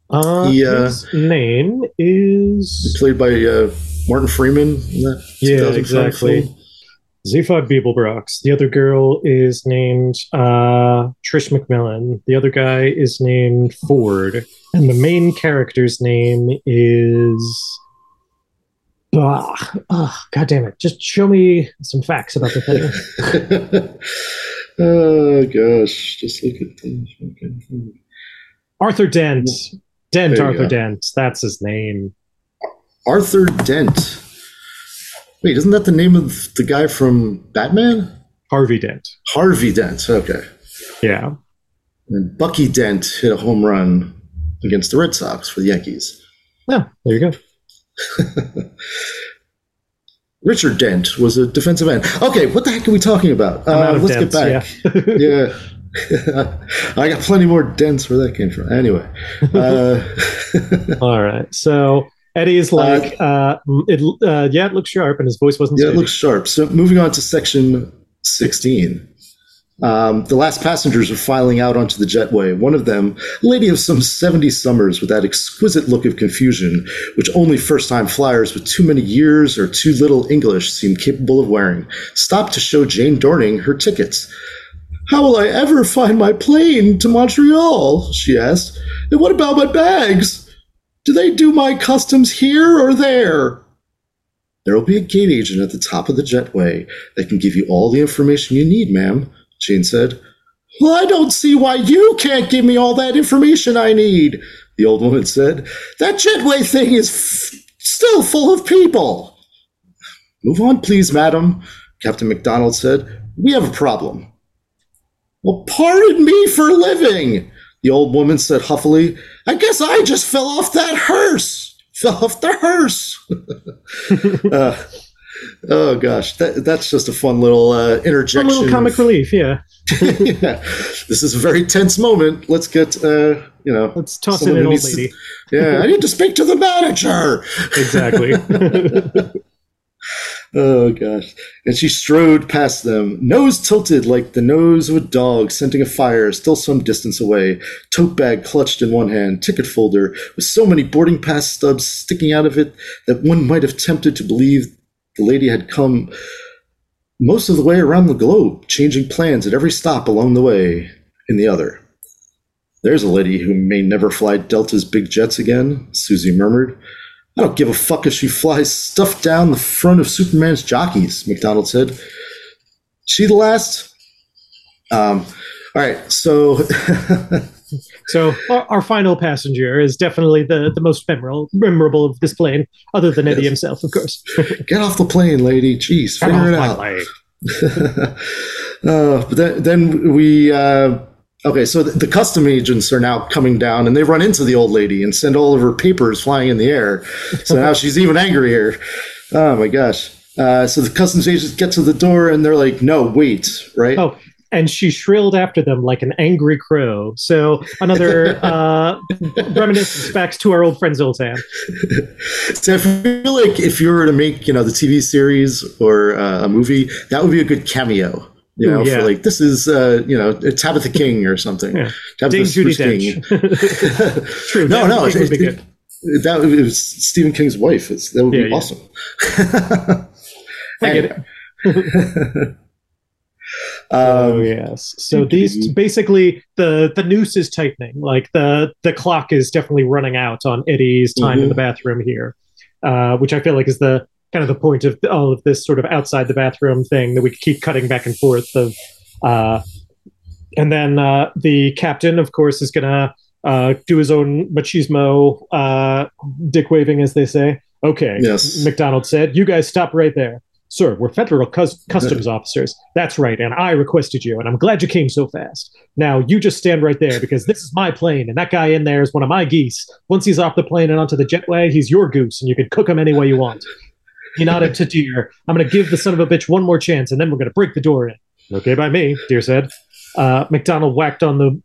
Uh, He, uh, his name is Played by uh, Martin Freeman. Yeah, exactly. film. Zaphod Beeblebrox. The other girl is named uh, Trish McMillan. The other guy is named Ford. And the main character's name is. Ah, ah, God damn it. Just show me some facts about the thing. oh gosh, just look at this. Okay. Arthur Dent. Dent, Arthur go. Dent. That's his name. Arthur Dent. Wait, isn't that the name of the guy from Batman? Harvey Dent. Harvey Dent. Okay. Yeah. And Bucky Dent hit a home run against the Red Sox for the Yankees. Yeah, there you go. Richard Dent was a defensive end. Okay, what the heck are we talking about? I'm out Uh, of let's dents, get back. Yeah. I got plenty more dents where that came from. Anyway. Uh, All right. So Eddie is like, uh, it, uh, yeah, it looks sharp, and his voice wasn't. yeah, it looks sharp. So moving on to section 16. Um, the last passengers are filing out onto the jetway. One of them, a lady of some 70 summers with that exquisite look of confusion, which only first time flyers with too many years or too little English seem capable of wearing, stopped to show Jane Dorning her tickets. How will I ever find my plane to Montreal? she asked. And what about my bags? Do they do my customs here or there? There will be a gate agent at the top of the jetway that can give you all the information you need, ma'am, Jane said. Well, I don't see why you can't give me all that information I need, the old woman said. That jetway thing is f- still full of people. Move on, please, madam, Captain McDonald said. We have a problem. Well, pardon me for living, the old woman said huffily. I guess I just fell off that hearse. Fell off the hearse. uh, oh gosh, that, that's just a fun little uh, interjection. A little comic relief, yeah. yeah. This is a very tense moment. Let's get, uh, you know, let's toss in an old lady. To, yeah, I need to speak to the manager. Exactly. Oh gosh! And she strode past them, nose tilted like the nose of a dog scenting a fire, still some distance away. Tote bag clutched in one hand, ticket folder with so many boarding pass stubs sticking out of it that one might have tempted to believe the lady had come most of the way around the globe, changing plans at every stop along the way in the other. There's a lady who may never fly Delta's big jets again, Susie murmured. I don't give a fuck if she flies stuff down the front of Superman's jockeys, McDonald said. She the last? Um, all right, so. so our, our, final passenger is definitely the, the most memorable, memorable of this plane, other than Eddie yes. himself, of course. Get off the plane, lady. Jeez, figure it out. uh, but then, then we. Uh, Okay, so the, the, custom agents are now coming down and they run into the old lady and send all of her papers flying in the air. So now she's even angrier. Oh my gosh. Uh, so the customs agents get to the door and they're like, no, wait, right? Oh, and she shrilled after them like an angry crow. So another uh, reminiscence back to our old friend Zoltan. so I feel like if you were to make, you know, the TV series or uh, a movie, that would be a good cameo you know, yeah. for like this is uh, you know Tabitha King or something. Yeah. Tabitha King. True. no, no, it, would good. It, that it was Stephen King's wife. It's, that would yeah, be awesome. I get it. oh um, yes. So these basically the the noose is tightening. Like the the clock is definitely running out on Eddie's time mm-hmm. in the bathroom here, uh, which I feel like is the kind of the point of all of this sort of outside the bathroom thing that we keep cutting back and forth of uh, and then uh, the captain of course is gonna uh, do his own machismo uh, dick waving as they say. Okay yes. McDonald said you guys stop right there. Sir we're federal cus- customs officers. That's right and i requested you and i'm glad you came so fast. Now you just stand right there because this is my plane and that guy in there is one of my geese. Once he's off the plane and onto the jetway he's your goose and you can cook him any way you want he nodded to Deere. I'm going to give the son of a bitch one more chance, and then we're going to break the door in. Okay, by me, Deere said. Uh, McDonald whacked on the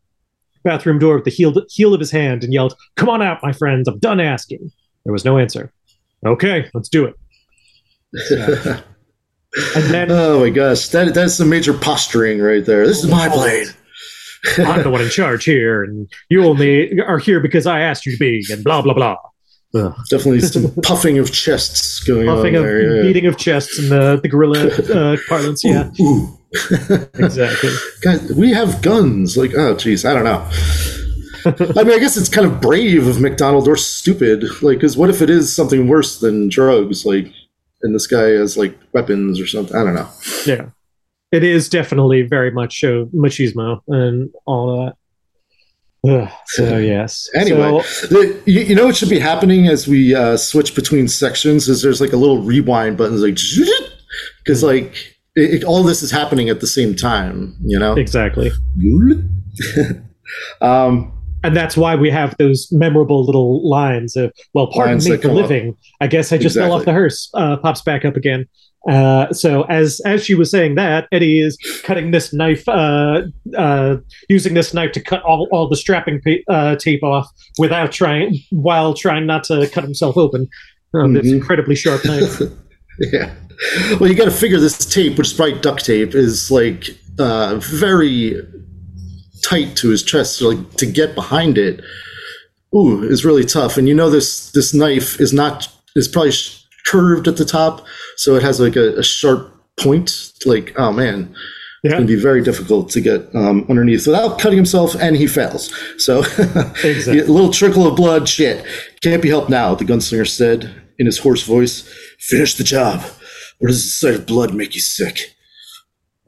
bathroom door with the heel, heel of his hand and yelled, Come on out, my friends. I'm done asking. There was no answer. Okay, let's do it. and then, oh my gosh, that that's some major posturing right there. This is my plane. I'm the one in charge here, and you only are here because I asked you to be, and blah blah blah. Ugh. Definitely some puffing of chests going puffing on. Puffing of yeah. beating of chests in the, the gorilla uh, parlance. Yeah. Ooh, ooh. exactly. Guys, we have guns. Like, oh, geez, I don't know. I mean, I guess it's kind of brave of McDonald or stupid. Like, because what if it is something worse than drugs? Like, and this guy has like weapons or something. I don't know. Yeah, it is definitely very much uh, machismo and all that. So yes. Anyway, so, the, you, you, know what should be happening as we uh, switch between sections is there's like a little rewind button, like because like it, it, all this is happening at the same time. You know exactly. um, and that's why we have those memorable little lines of "Well, pardon me for living. Up. I guess I just exactly. fell off the hearse." Uh, pops back up again. Uh, so as as she was saying that, Eddie is cutting this knife, uh, uh, using this knife to cut all, all the strapping pa- uh, tape off without trying, while trying not to cut himself open. Um, mm-hmm. This incredibly sharp knife. yeah. Well, you got to figure this tape, which is probably duct tape, is like uh, very tight to his chest. So, like to get behind it, ooh, is really tough. And you know this this knife is not is probably. Sh- curved at the top, so it has like a, a sharp point. Like, oh man, yeah. it's going to be very difficult to get um, underneath without cutting himself, and he fails. So, exactly. a little trickle of blood, shit, can't be helped now. The gunslinger said, in his hoarse voice, finish the job. Or does the sight of blood make you sick?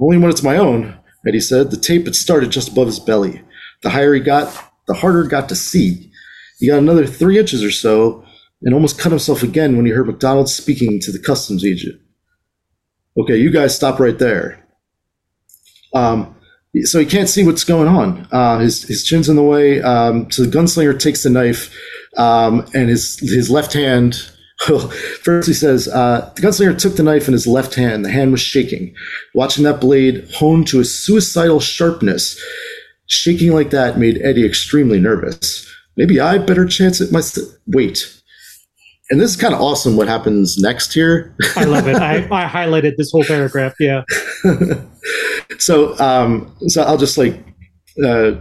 Only when it's my own, Eddie said. The tape had started just above his belly. The higher he got, the harder it got to see. He got another three inches or so and almost cut himself again when he heard McDonald speaking to the customs agent. Okay, you guys stop right there. Um, so he can't see what's going on. Uh, his his chin's in the way. Um, so the gunslinger takes the knife, um, and his his left hand. First, he says uh, the gunslinger took the knife in his left hand. The hand was shaking. Watching that blade hone to a suicidal sharpness, shaking like that made Eddie extremely nervous. Maybe I better chance it myself. Wait. And this is kind of awesome what happens next here. I love it. I, I highlighted this whole paragraph. Yeah. so um, so I'll just like uh,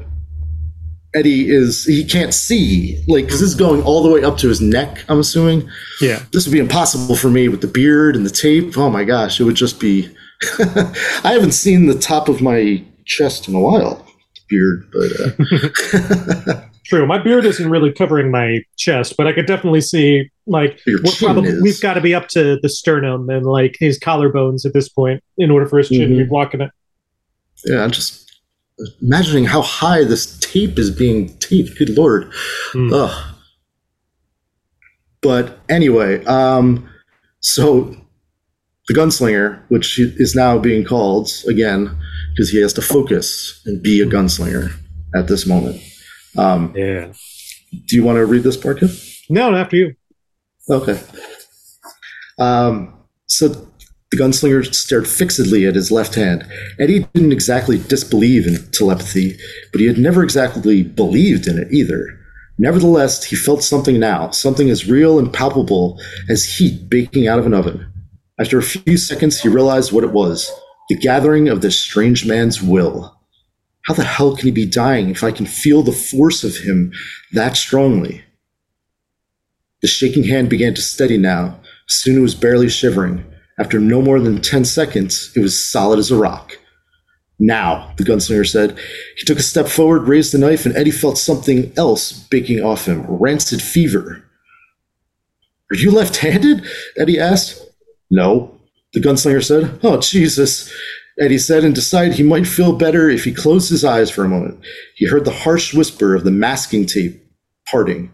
Eddie is he can't see like because this is going all the way up to his neck. I'm assuming. Yeah. This would be impossible for me with the beard and the tape. Oh my gosh, it would just be. I haven't seen the top of my chest in a while. Beard, but. Uh, True. My beard isn't really covering my chest, but I could definitely see like probably, we've got to be up to the sternum and like his collarbones at this point in order for his chin to be blocking it. yeah, I'm just imagining how high this tape is being taped. Good lord. Hmm. Ugh. But anyway, um, so the gunslinger, which is now being called again because he has to focus and be a gunslinger at this moment. Um, Yeah. do you want to read this part, Kim? No, after you. Okay. Um, so the gunslinger stared fixedly at his left hand. Eddie didn't exactly disbelieve in telepathy, but he had never exactly believed in it either. Nevertheless, he felt something now, something as real and palpable as heat baking out of an oven. After a few seconds, he realized what it was the gathering of this strange man's will. How the hell can he be dying if I can feel the force of him that strongly? The shaking hand began to steady now. Soon it was barely shivering. After no more than 10 seconds, it was solid as a rock. Now, the gunslinger said. He took a step forward, raised the knife, and Eddie felt something else baking off him rancid fever. Are you left handed? Eddie asked. No, the gunslinger said. Oh, Jesus. Eddie said and decided he might feel better if he closed his eyes for a moment. He heard the harsh whisper of the masking tape parting.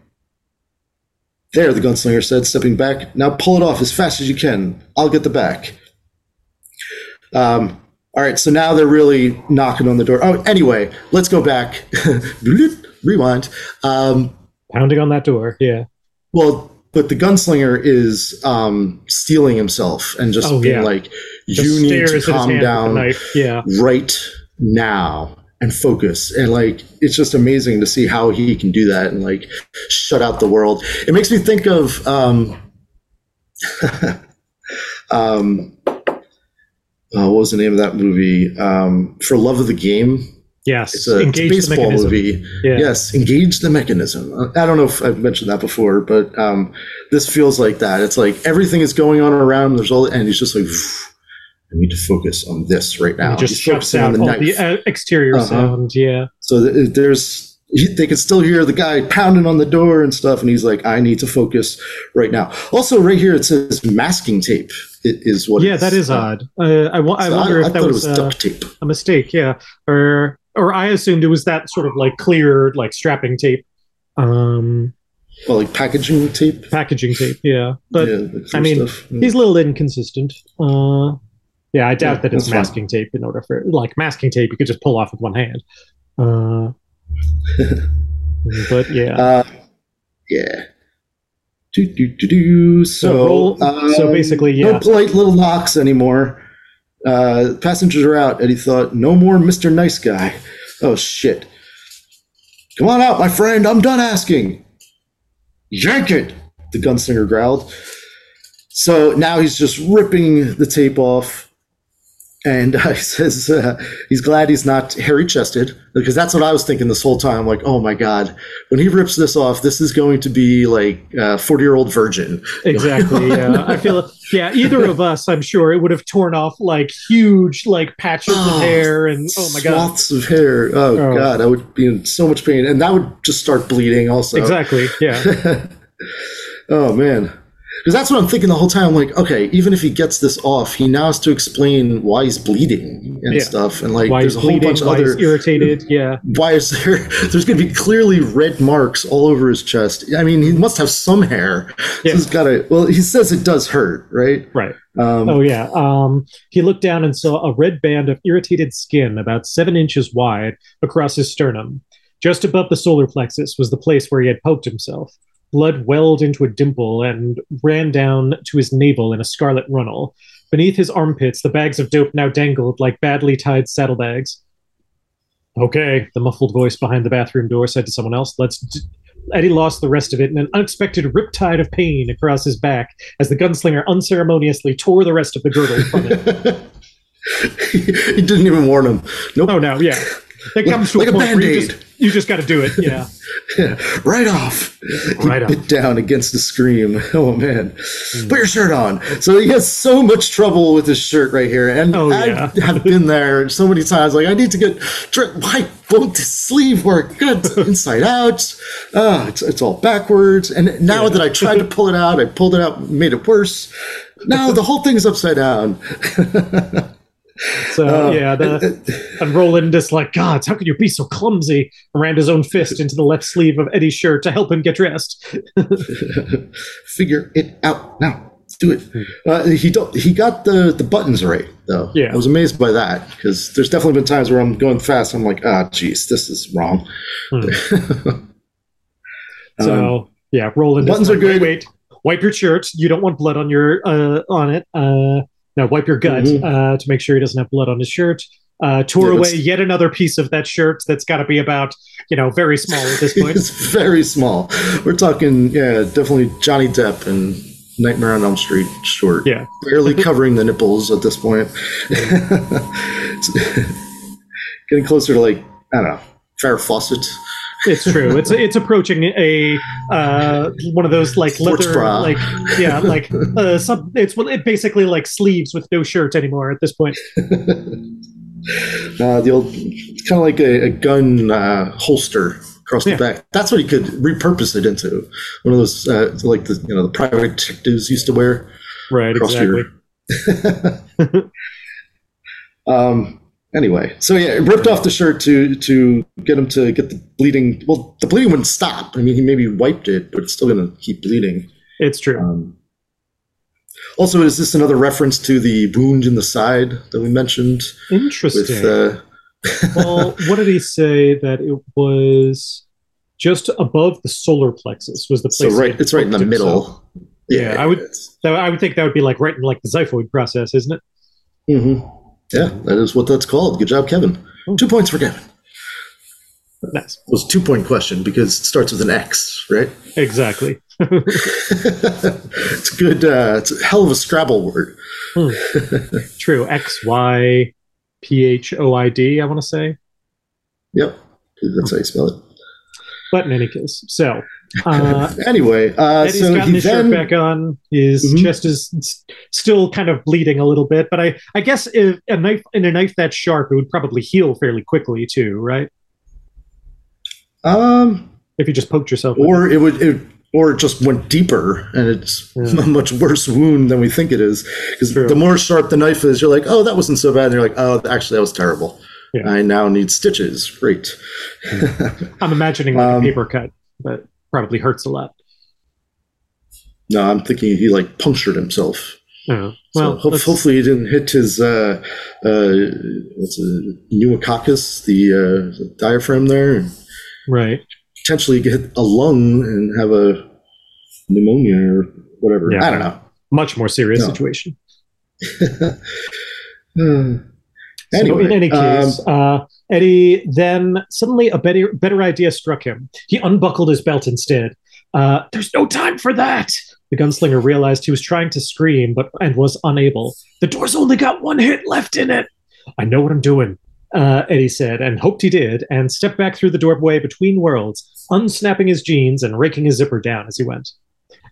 There, the gunslinger said, stepping back. Now pull it off as fast as you can. I'll get the back. Um, all right, so now they're really knocking on the door. Oh, anyway, let's go back. Rewind. Um, Pounding on that door. Yeah. well, but the gunslinger is um, steeling himself and just Oh, being yeah. like, "You need to calm hand with the down. Yeah. right now and focus." And like, it's just amazing to see how he can do that and like shut out the world. It makes me think of um, um, uh, what was the name of that movie? Um, For Love of the Game. Yes. It's a, it's a Engage the baseball movie. Yeah. Yes, engage the mechanism. I don't know if I've mentioned that before, but um, this feels like that. It's like everything is going on around. him, There's all, and he's just like, I need to focus on this right now. Just shuts on all the uh, exterior Uh-huh. sound. Yeah. So th- there's they can still hear the guy pounding on the door and stuff, and he's like, "I need to focus right now." Also, right here it says masking tape. It is what. Yeah, that is uh, odd. Uh, I, wa- I wonder I if that was, it was uh, duct tape. a mistake. Yeah. Or or I assumed it was that sort of like clear, like strapping tape, um, Well, like packaging tape. packaging tape. Yeah. But yeah, I mean, stuff. Mm. he's a little inconsistent. Uh, yeah, I doubt Yeah, that it's masking tape. In order for like masking tape, you could just pull off with one hand. Uh, but yeah, Uh, yeah. Do, do, do, do. So, So roll- so um, basically, no polite little knocks anymore. Uh, passengers are out. Eddie thought, no more Mr. Nice Guy. Oh, shit. Come on out, my friend. I'm done asking. Yank it, the gunslinger growled. So now he's just ripping the tape off. And uh, he says uh, he's glad he's not hairy chested because that's what I was thinking this whole time. Like, oh my God, when he rips this off, this is going to be like a 40 year old virgin. exactly. Yeah, I feel. Yeah, either of us, I'm sure, it would have torn off like huge like patches Oh, of hair, and oh my god, Swaths of hair. Oh, Oh. God, I would be in so much pain. And that would just start bleeding also. exactly. Yeah, oh man. Because that's what I'm thinking the whole time. I'm like, okay, even if he gets this off, he now has to explain why he's bleeding and Yeah. stuff, and like why there's a whole bleeding, bunch of why other irritated. Yeah, why is there there's going to be clearly red marks all over his chest i mean he must have some hair Yeah. so he's got to well he says it does hurt right right. um, Oh yeah. Um, he looked down and saw a red band of irritated skin about seven inches wide across his sternum. Just above the solar plexus was the place where he had poked himself. Blood welled into a dimple and ran down to his navel in a scarlet runnel. Beneath his armpits, the bags of dope now dangled like badly tied saddlebags. Okay, the muffled voice behind the bathroom door said to someone else. Let's. D-. Eddie lost the rest of it in an unexpected riptide of pain across his back as the gunslinger unceremoniously tore the rest of the girdle from him. he didn't even warn him nope Oh no, yeah. It comes to Like a a point where you Band-Aid. just, you just got to do it. Yeah, right off Right he off. bit down against the scream oh man Hmm. put your shirt on so he has so much trouble with his shirt right here and Oh, i yeah. have been there so many times like i need to get dre- why won't the sleeve work good inside out uh, it's, it's all backwards and now Yeah. that i tried to pull it out i pulled it out made it worse now the whole thing's upside down so Uh, yeah. The, and Roland just like, God, how could you be so clumsy? And rammed his own fist into the left sleeve of Eddie's shirt to help him get dressed. figure it out now. Do it. Uh, he don't, he got the the buttons right though. Yeah. I was amazed by that because there's definitely been times where I'm going fast. I'm like, ah, geez, this is wrong. Hmm. Um, So yeah, Roland. is buttons like, are good. Wait, wait, wipe your shirt. You don't want blood on your uh, on it. Uh, no, wipe your gut Mhm. uh, to make sure he doesn't have blood on his shirt. Uh, tore Yeah, away yet another piece of that shirt that's got to be about you know very small at this point. it's very small. We're talking, yeah, definitely Johnny Depp and Nightmare on Elm Street short. Yeah. barely covering the nipples at this point. Getting closer to like I don't know, Farrah Fawcett. It's true. It's it's approaching a uh, one of those like Sports leather, bra. like yeah, like uh, sub. It's it basically like sleeves with no shirt anymore at this point. Uh, the old, it's kind of like a, a gun uh, holster across Yeah. the back. That's what he could repurpose it into. One of those, uh, like the you know the private detectives used to wear. Right. Across Exactly. your- Um. Anyway, so yeah, it ripped off the shirt to to get him to get the bleeding. Well, the bleeding wouldn't stop. I mean, he maybe wiped it, but it's still going to keep bleeding. It's true. Um, also, is this another reference to the wound in the side that we mentioned Interesting. with? Uh, well, what did he say that it was just above the solar plexus was the place? he right, it's right in the middle. Yeah, I would- I would think that would be like right in like the xiphoid process, isn't it? Mhm. Yeah, that is what that's called. Good job, Kevin. Hmm. Two points for Kevin. Nice. It was a two point question because it starts with an X, right? Exactly. it's a good. Uh, it's a hell of a Scrabble word. True. X Y P H O I D. I want to say. Yep, that's how you spell it. But in any case, so uh, anyway, uh, Eddie's so gotten he his then shirt back on. His Mhm. chest is still kind of bleeding a little bit, but I, I guess if a knife in a knife that sharp, it would probably heal fairly quickly too, right? um, If you just poked yourself. or it would it or it just went deeper and it's Yeah. a much worse wound than we think it is because the more sharp the knife is you're like oh that wasn't so bad and you're like oh actually that was terrible Yeah. i now need stitches great it. I'm imagining like Um, a paper cut, but probably hurts a lot. no i'm thinking he like punctured himself Oh, so well, ho- hopefully he didn't hit his uh uh what's it pneumococcus the uh diaphragm there right. potentially get a lung and have a pneumonia or whatever Yeah. i don't know Much more serious No. situation. So Anyway, in any um, case, uh, Eddie then suddenly a better better idea struck him. He unbuckled his belt instead. Uh, There's no time for that. The gunslinger realized he was trying to scream, but and was unable. The door's only got one hit left in it. I know what I'm doing, uh, Eddie said, and hoped he did, and stepped back through the doorway between worlds, unsnapping his jeans and raking his zipper down as he went.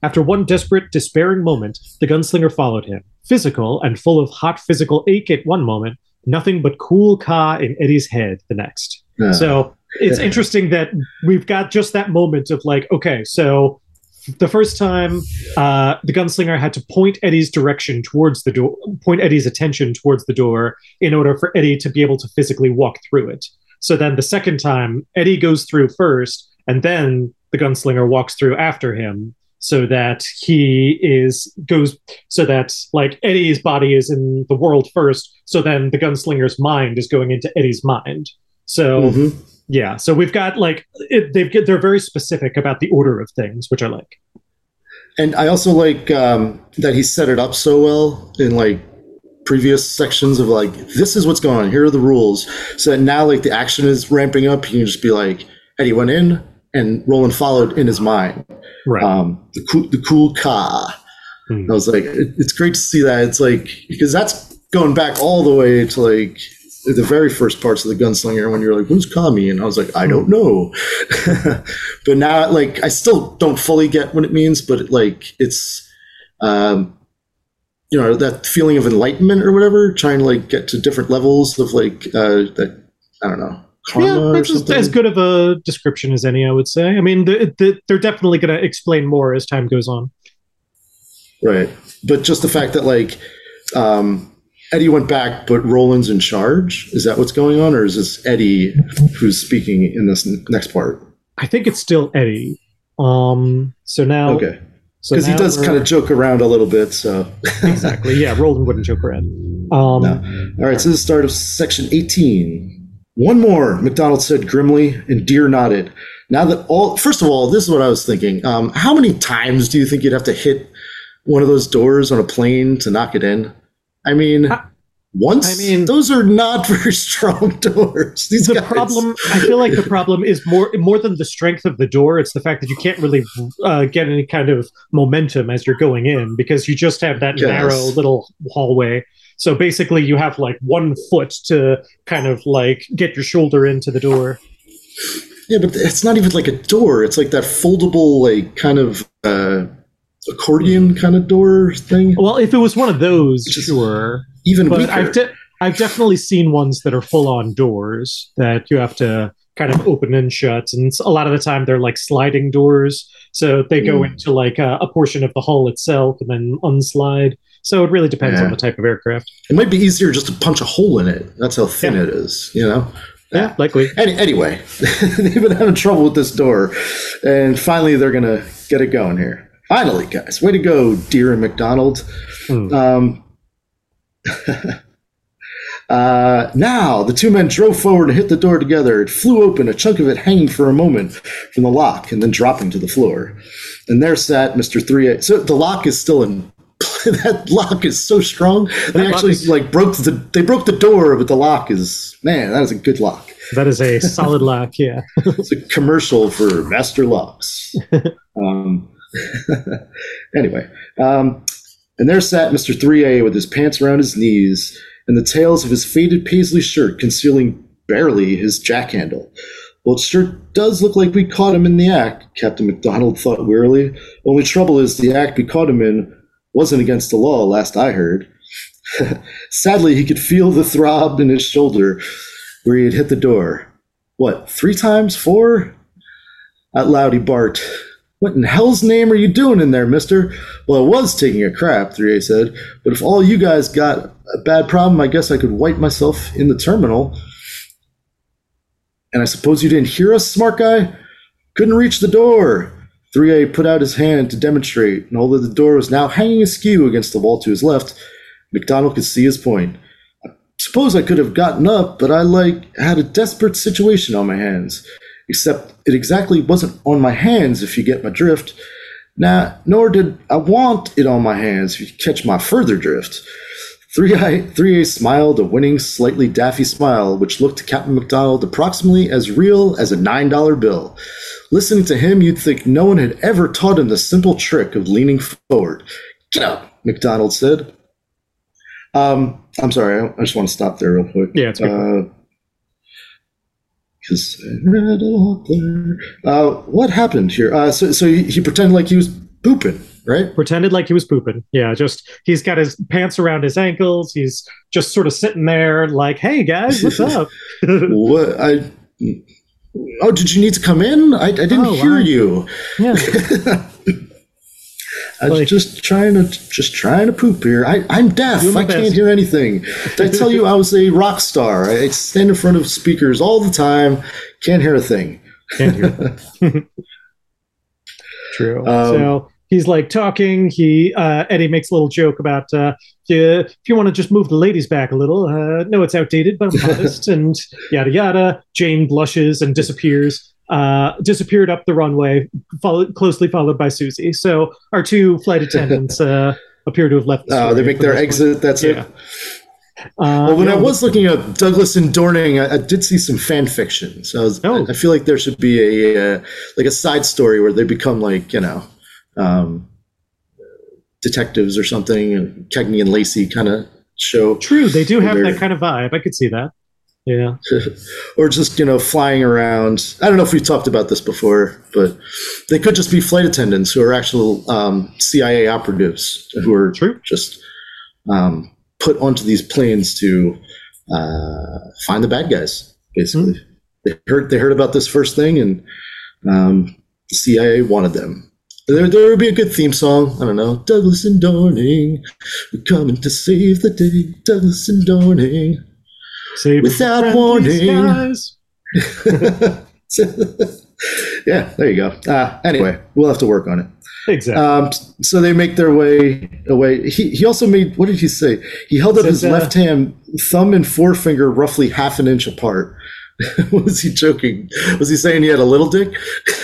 After one desperate, despairing moment, the gunslinger followed him, physical and full of hot physical ache at one moment, nothing but cool ka in Eddie's head the next. uh, So it's interesting that we've got just that moment of like, okay, so the first time, uh, the gunslinger had to point Eddie's direction towards the door, point Eddie's attention towards the door in order for Eddie to be able to physically walk through it. So then the second time, Eddie goes through first, and then the gunslinger walks through after him so that he is goes so that like Eddie's body is in the world first so then the gunslinger's mind is going into Eddie's mind so Mhm. yeah so we've got like it, they've get they're very specific about the order of things which I like And I also like um, that he set it up so well in like previous sections of like this is what's going on. Here are the rules. So that now like the action is ramping up. He can just be like, Eddie went in and Roland followed in his mind. right Um, the cool, the cool ka. Hmm. I was like, it, it's great to see that. It's like because that's going back all the way to like the very first parts of the gunslinger when you're like, who's Kami? And I was like, I don't know. but now, like, I still don't fully get what it means, but it, like, it's, um, you know, that feeling of enlightenment or whatever, trying to like get to different levels of like uh, that. I don't know. Yeah, that's as, as good of a description as any, I would say. I mean, the, the, they're definitely going to explain more as time goes on. Right. But just the fact that like um, Eddie went back, but Roland's in charge. Is that what's going on, or is this Eddie who's speaking in this n- next part? I think it's still Eddie. Um, so now, Okay. so Because he does kind of joke around a little bit. So. exactly. Yeah, Roland wouldn't joke around. Um, No. All right. So this is the start of section 18. One more, McDonald said grimly, and Deere nodded. Now that all, first of all, this is what I was thinking. Um, how many times do you think you'd have to hit one of those doors on a plane to knock it in? I mean, I- once. I mean- those are not very strong doors. These the guys. problem, I feel like the problem is more more than the strength of the door. It's the fact that you can't really uh, get any kind of momentum as you're going in because you just have that Yes. narrow little hallway. So basically, you have like one foot to kind of like get your shoulder into the door. Yeah, but it's not even like a door. It's like that foldable, like kind of uh, accordion kind of door thing. Well, if it was one of those, Just- sure. Even but weaker. I've de- I've definitely seen ones that are full on doors that you have to kind of open and shut, and a lot of the time they're like sliding doors, so they go Mm. into like a, a portion of the hull itself and then unslide. So it really depends Yeah. on the type of aircraft. it might be easier just to punch a hole in it. That's how thin Yeah. it is. You know. Yeah, likely. Any, anyway, they've been having trouble with this door, and finally they're gonna get it going here. Finally, guys, way to go, Deere and McDonald. Hmm. Um, uh, now the two men drove forward and hit the door together. It flew open, a chunk of it hanging for a moment from the lock and then dropping to the floor. And there sat Mister Three. A. So the lock is still in. that lock is so strong. They actually is- like broke the. They broke the door, but the lock is man. That is a good lock. That is a solid lock. Yeah. It's a commercial for Master Locks. um, anyway, um, and there sat Mr. 3A with his pants around his knees and the tails of his faded paisley shirt concealing barely his jack handle. Well, it sure does look like we caught him in the act, Captain McDonald thought wearily. Only trouble is the act we caught him in wasn't against the law, last I heard. Sadly, he could feel the throb in his shoulder where he had hit the door. What, three times? Four? Out loud, he barked. What in hell's name are you doing in there, mister? Well, I was taking a crap, 3A said, but if all you guys got a bad problem, I guess I could wipe myself in the terminal. And I suppose you didn't hear us, smart guy? Couldn't reach the door. 3A put out his hand to demonstrate, and although the door was now hanging askew against the wall to his left, McDonald could see his point. I suppose I could have gotten up, but I, like, had a desperate situation on my hands. Except it exactly wasn't on my hands, if you get my drift. Nah, nor did I want it on my hands, if you catch my further drift. 3A, 3A smiled a winning, slightly daffy smile, which looked to Captain McDonald approximately as real as a $9 bill. Listening to him, you'd think no one had ever taught him the simple trick of leaning forward. Get up, McDonald said. Um, I'm sorry, I just want to stop there real quick. Yeah, it's good Uh, because I read a lot there. Uh, what happened here? Uh, so, so he, he pretended like he was pooping, right? Pretended like he was pooping. Yeah, just he's got his pants around his ankles. He's just sort of sitting there, like, "Hey guys, what's up?" What I? Oh, did you need to come in? I, I didn't Oh, hear I- you. yeah. I was Like- just trying to just trying to poop here. I, I'm deaf. I can't hear anything. Did I tell you I was a rock star? I stand in front of speakers all the time. Can't hear a thing. Can't hear. True. Um, so he's like talking. He uh, Eddie makes a little joke about uh, if you want to just move the ladies back a little. Uh, no, it's outdated, but I'm modest and yada yada. Jane blushes and disappears. Uh, disappeared up the runway, followed closely followed by Susie. So our two flight attendants uh, appear to have left. The story they make their this one. exit. That's Yeah. it. Uh, Well, when yeah, I was looking at Douglas and Dorning, I, I did see some fan fiction. So I, was, Oh. I feel like there should be a uh, like a side story where they become like you know um, detectives or something, and Cagney and Lacey kind of show, true, they do have that kind of vibe. I could see that. Yeah. or just you know flying around. I don't know if we've talked about this before, but they could just be flight attendants who are actual um, CIA operatives who are True. just um, put onto these planes to uh, find the bad guys. Basically, they heard they heard about this first thing, and um, the CIA wanted them. There, there would be a good theme song. I don't know. Douglas and Dorning, we're coming to save the day. Douglas and Dorning. Save Without warning. yeah, there you go. Uh, anyway, we'll have to work on it. Exactly. Um, so they make their way away. He, he also made, what did he say? He held up Says, his uh, left hand, thumb and forefinger roughly half an inch apart. was he joking? Was he saying he had a little dick?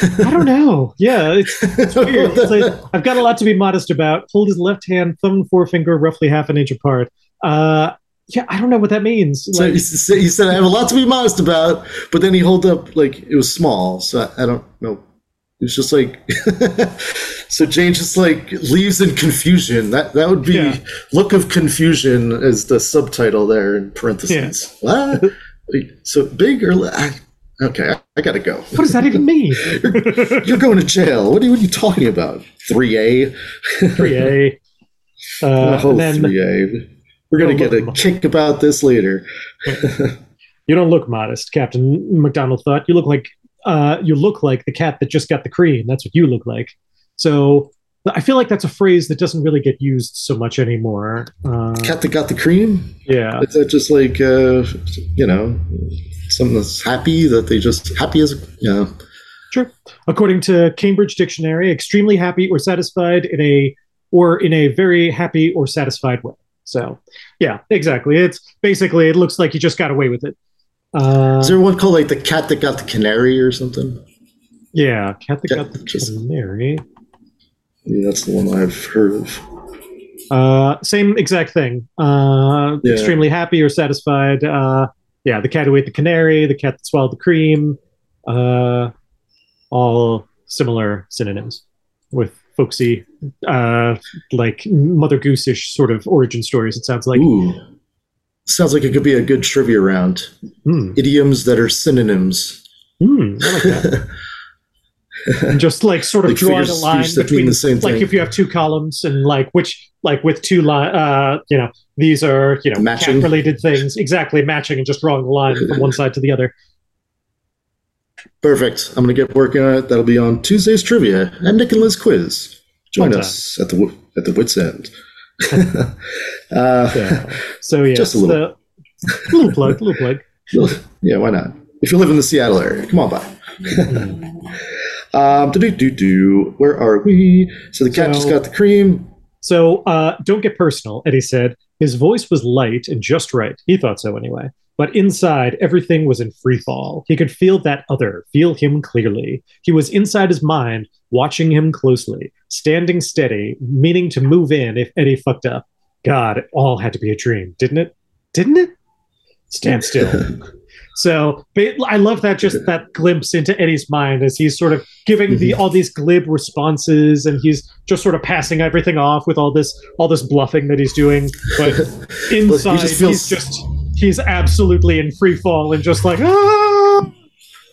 I don't know. Yeah, it's, it's weird. It's like, I've got a lot to be modest about. Hold his left hand, thumb and forefinger roughly half an inch apart. Uh, yeah, I don't know what that means. So Like, he, said, he said, I have a lot to be modest about, but then he held up, like, it was small. So I, I don't know. It was just like, so Jane just like leaves in confusion. That that would be Yeah. look of confusion as the subtitle there in parentheses. What? So big or li- I, okay? I, I gotta go. what does that even mean? You're going to jail. What are, you- what are you talking about? Three A. 3A. Uh, oh, three A. We're gonna get a kick about this later. you don't look modest, Captain McDonald thought. You look like uh, you look like the cat that just got the cream. That's what you look like. So I feel like that's a phrase that doesn't really get used so much anymore. Uh, Cat that got the cream. yeah. Is that just like uh, you know something that's happy that they just happy as you know? Sure. According to Cambridge Dictionary, extremely happy or satisfied in a or in a very happy or satisfied way. So, yeah, exactly. It's basically it looks like you just got away with it. Uh, Is there one called like the cat that got the canary or something? yeah, cat that Yeah, got the just- canary. Yeah, that's the one I've heard of. Uh, same exact thing. Uh, Yeah. Extremely happy or satisfied. Uh, yeah, the cat who ate the canary, the cat that swallowed the cream. Uh, all similar synonyms with folksy, uh, like Mother Goose-ish sort of origin stories. It sounds like. Ooh, sounds like it could be a good trivia round. Hmm. Idioms that are synonyms. Hmm, I like that. And just like sort of Like drawing a figures of line speech between, the same like thing. if you have two columns and like which, like with two line, uh, you know, these are you know Matching. related things exactly matching and just drawing the line from one side to the other. Perfect. I'm gonna get working on it. That'll be on Tuesday's trivia and Nick and Liz quiz. Join Fun us at the at the wits end. uh, So, so yeah, Just a little. the- little plug, little plug. yeah, why not? If you live in the Seattle area, come on by. Um, do do do. Where are we? So the cat So- just got the cream. So uh, don't get personal, Eddie said. His voice was light and just right. He thought so anyway. But inside, everything was in free fall. He could feel that other, feel him clearly. He was inside his mind, watching him closely, standing steady, meaning to move in if Eddie fucked up. God, it all had to be a dream, didn't it? Didn't it? Stand still. So I love that just that glimpse into Eddie's mind as he's sort of giving the all these glib responses and he's just sort of passing everything off with all this all this bluffing that he's doing. But inside just feels- he's just he's absolutely in free fall and just like ah!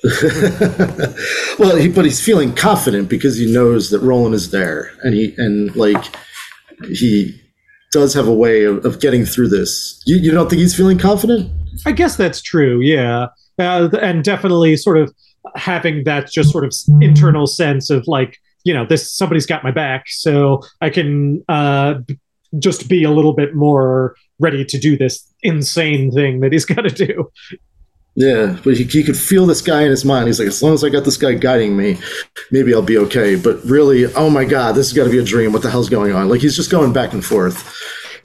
well, he, but he's feeling confident because he knows that Roland is there, and he and like he does have a way of, of getting through this. You, you don't think he's feeling confident? I guess that's true, yeah. Uh, and definitely sort of having that just sort of internal sense of like you know, this somebody's got my back, so I can uh, just be a little bit more ready to do this insane thing that he's got to do. Yeah, but he, he could feel this guy in his mind. He's like, as long as I got this guy guiding me, maybe I'll be okay. But really, oh my God, this has got to be a dream. What the hell's going on? Like he's just going back and forth.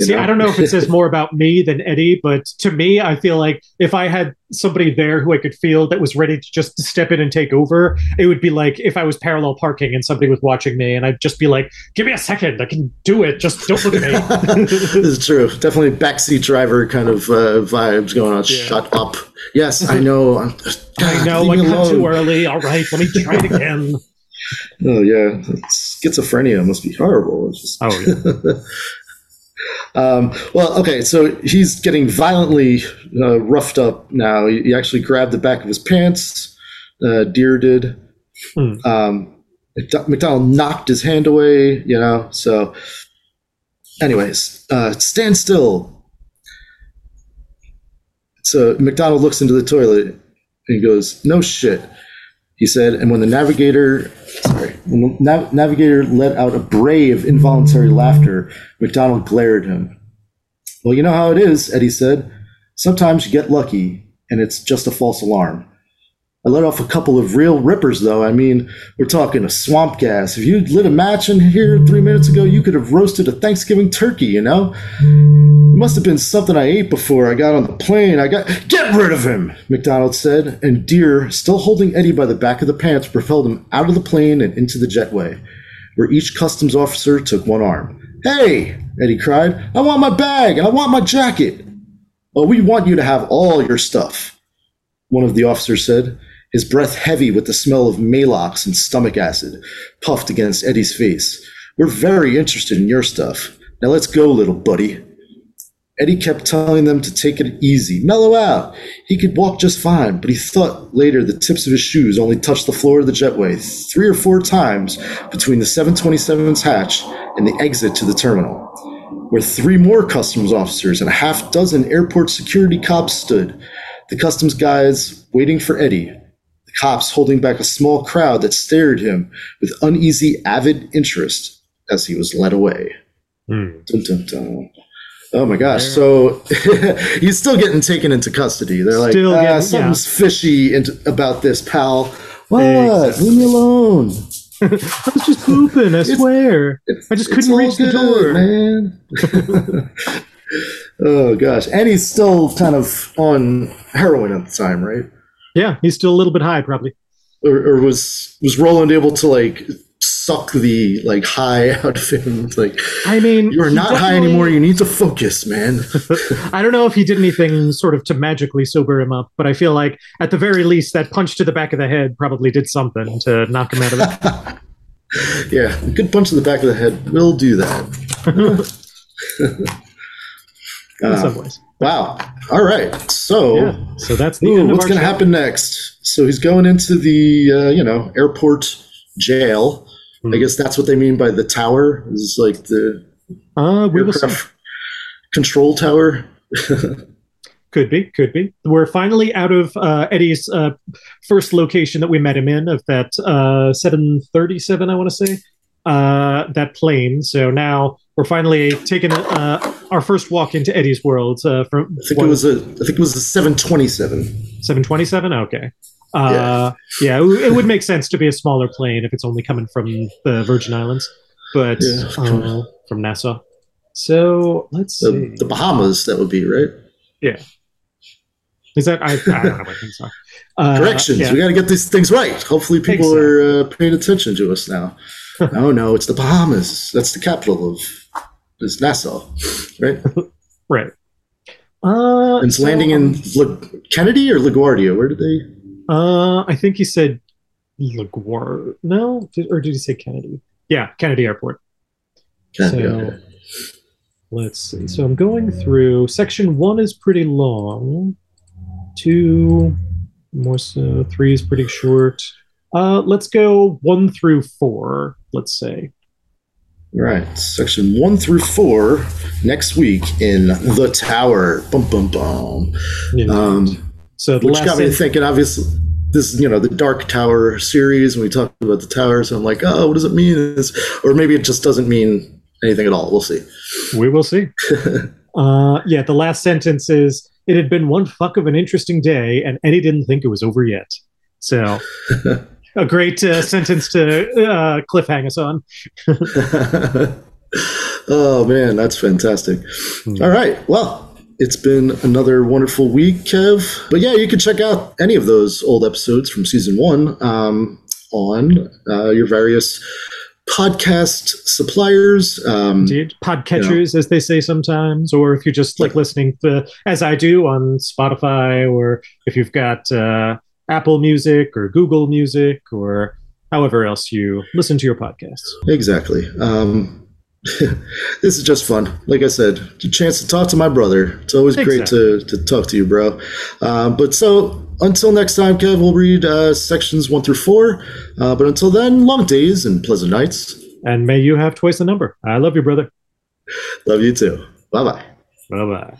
See, know? I don't know if it says more about me than Eddie, but to me, I feel like if I had somebody there who I could feel that was ready to just step in and take over, it would be like if I was parallel parking and somebody was watching me, and I'd just be like, "Give me a second, I can do it. Just don't look at me." this is true. Definitely backseat driver kind of uh, vibes going on. Yeah. Shut up. Yes, I know. God, I know. I cut too early. All right, let me try it again. Oh yeah, schizophrenia must be horrible. Just... Oh yeah. Um, well, okay, so he's getting violently uh, roughed up now. He, he, actually grabbed the back of his pants. Uh, Deere did. Hmm. Um, McDonald knocked his hand away, you know. So, anyways, uh, stand still. So McDonald looks into the toilet and he goes, "No shit." He said, and when the navigator, sorry, when the nav- navigator let out a bray of involuntary laughter, McDonald glared at him. Well, you know how it is, Eddie said. Sometimes you get lucky, and it's just a false alarm. I let off a couple of real rippers, though. I mean, we're talking a swamp gas. If you lit a match in here three minutes ago, you could have roasted a Thanksgiving turkey, you know? It must have been something I ate before I got on the plane. I got. Get rid of him, McDonald said, and Deere, still holding Eddie by the back of the pants, propelled him out of the plane and into the jetway, where each customs officer took one arm. Hey, Eddie cried, I want my bag and I want my jacket. Well, we want you to have all your stuff, one of the officers said his breath heavy with the smell of Maalox and stomach acid, puffed against Eddie's face. We're very interested in your stuff. Now let's go, little buddy. Eddie kept telling them to take it easy, mellow out. He could walk just fine, but he thought later the tips of his shoes only touched the floor of the jetway three or four times between the 727's hatch and the exit to the terminal, where three more customs officers and a half dozen airport security cops stood. The customs guys waiting for Eddie, the cops holding back a small crowd that stared at him with uneasy, avid interest as he was led away. Mm. Dun, dun, dun. Oh my gosh! So he's still getting taken into custody. They're like, still ah, getting, something's yeah. fishy into, about this, pal. What? Exactly. Leave me alone. I was just pooping. I swear. I just couldn't reach good, the door, man. oh gosh! And he's still kind of on heroin at the time, right? Yeah, he's still a little bit high, probably. Or, or was was Roland able to like suck the like high out of him? Like, I mean, you are not high anymore. You need to focus, man. I don't know if he did anything sort of to magically sober him up, but I feel like at the very least that punch to the back of the head probably did something to knock him out of it. yeah, a good punch to the back of the head will do that. In some ways. Uh, Wow. All right. So, yeah. so that's the ooh, what's going to happen next. So he's going into the uh, you know airport jail. Hmm. I guess that's what they mean by the tower. Is like the uh, we will control tower. could be, could be. We're finally out of uh, Eddie's uh, first location that we met him in of that uh, 737. I want to say uh, that plane. So now we're finally taking uh, our first walk into Eddie's world. Uh, from I think what, it was a I think it was a seven twenty seven. Seven twenty seven. Okay. Uh, yeah, yeah it, it, would make sense to be a smaller plane if it's only coming from the Virgin Islands, but yeah. uh, from Nassau. So let's the, see. The Bahamas, that would be right. Yeah. Is that I? I don't know what things are. Uh, Corrections. Yeah. We got to get these things right. Hopefully, people exactly. are uh, paying attention to us now. no, no, it's the Bahamas. That's the capital of is Nassau, right? right. Uh, it's so, landing in La- Kennedy or LaGuardia. Where did they? Uh, I think he said LaGuardia. No, or did he say Kennedy? Yeah, Kennedy Airport. Kennedy, so okay. let's see. So I'm going through. Section one is pretty long. Two, more so. Three is pretty short. Uh, let's go one through four. Let's say. Right, section one through four next week in the Tower. Boom, boom, boom. Yeah. Um, so which got me thinking. Obviously, this is you know the Dark Tower series, and we talked about the towers. And I'm like, oh, what does it mean? It's, or maybe it just doesn't mean anything at all. We'll see. We will see. uh, yeah, the last sentence is it had been one fuck of an interesting day, and Eddie didn't think it was over yet. So, a great uh, sentence to uh, cliffhang us on. oh man, that's fantastic. Hmm. All right, well. It's been another wonderful week, Kev. But yeah, you can check out any of those old episodes from season one um, on uh, your various podcast suppliers. Um, Indeed, podcatchers, as they say sometimes, or if you're just like listening to, as I do on Spotify, or if you've got uh, Apple Music or Google Music or however else you listen to your podcasts. Exactly. Um, this is just fun. Like I said, a chance to talk to my brother. It's always great to, to talk to you, bro. Um, but so until next time, Kev, we'll read uh, sections one through four. Uh, but until then, long days and pleasant nights. And may you have twice the number. I love you, brother. Love you too. Bye bye. Bye bye.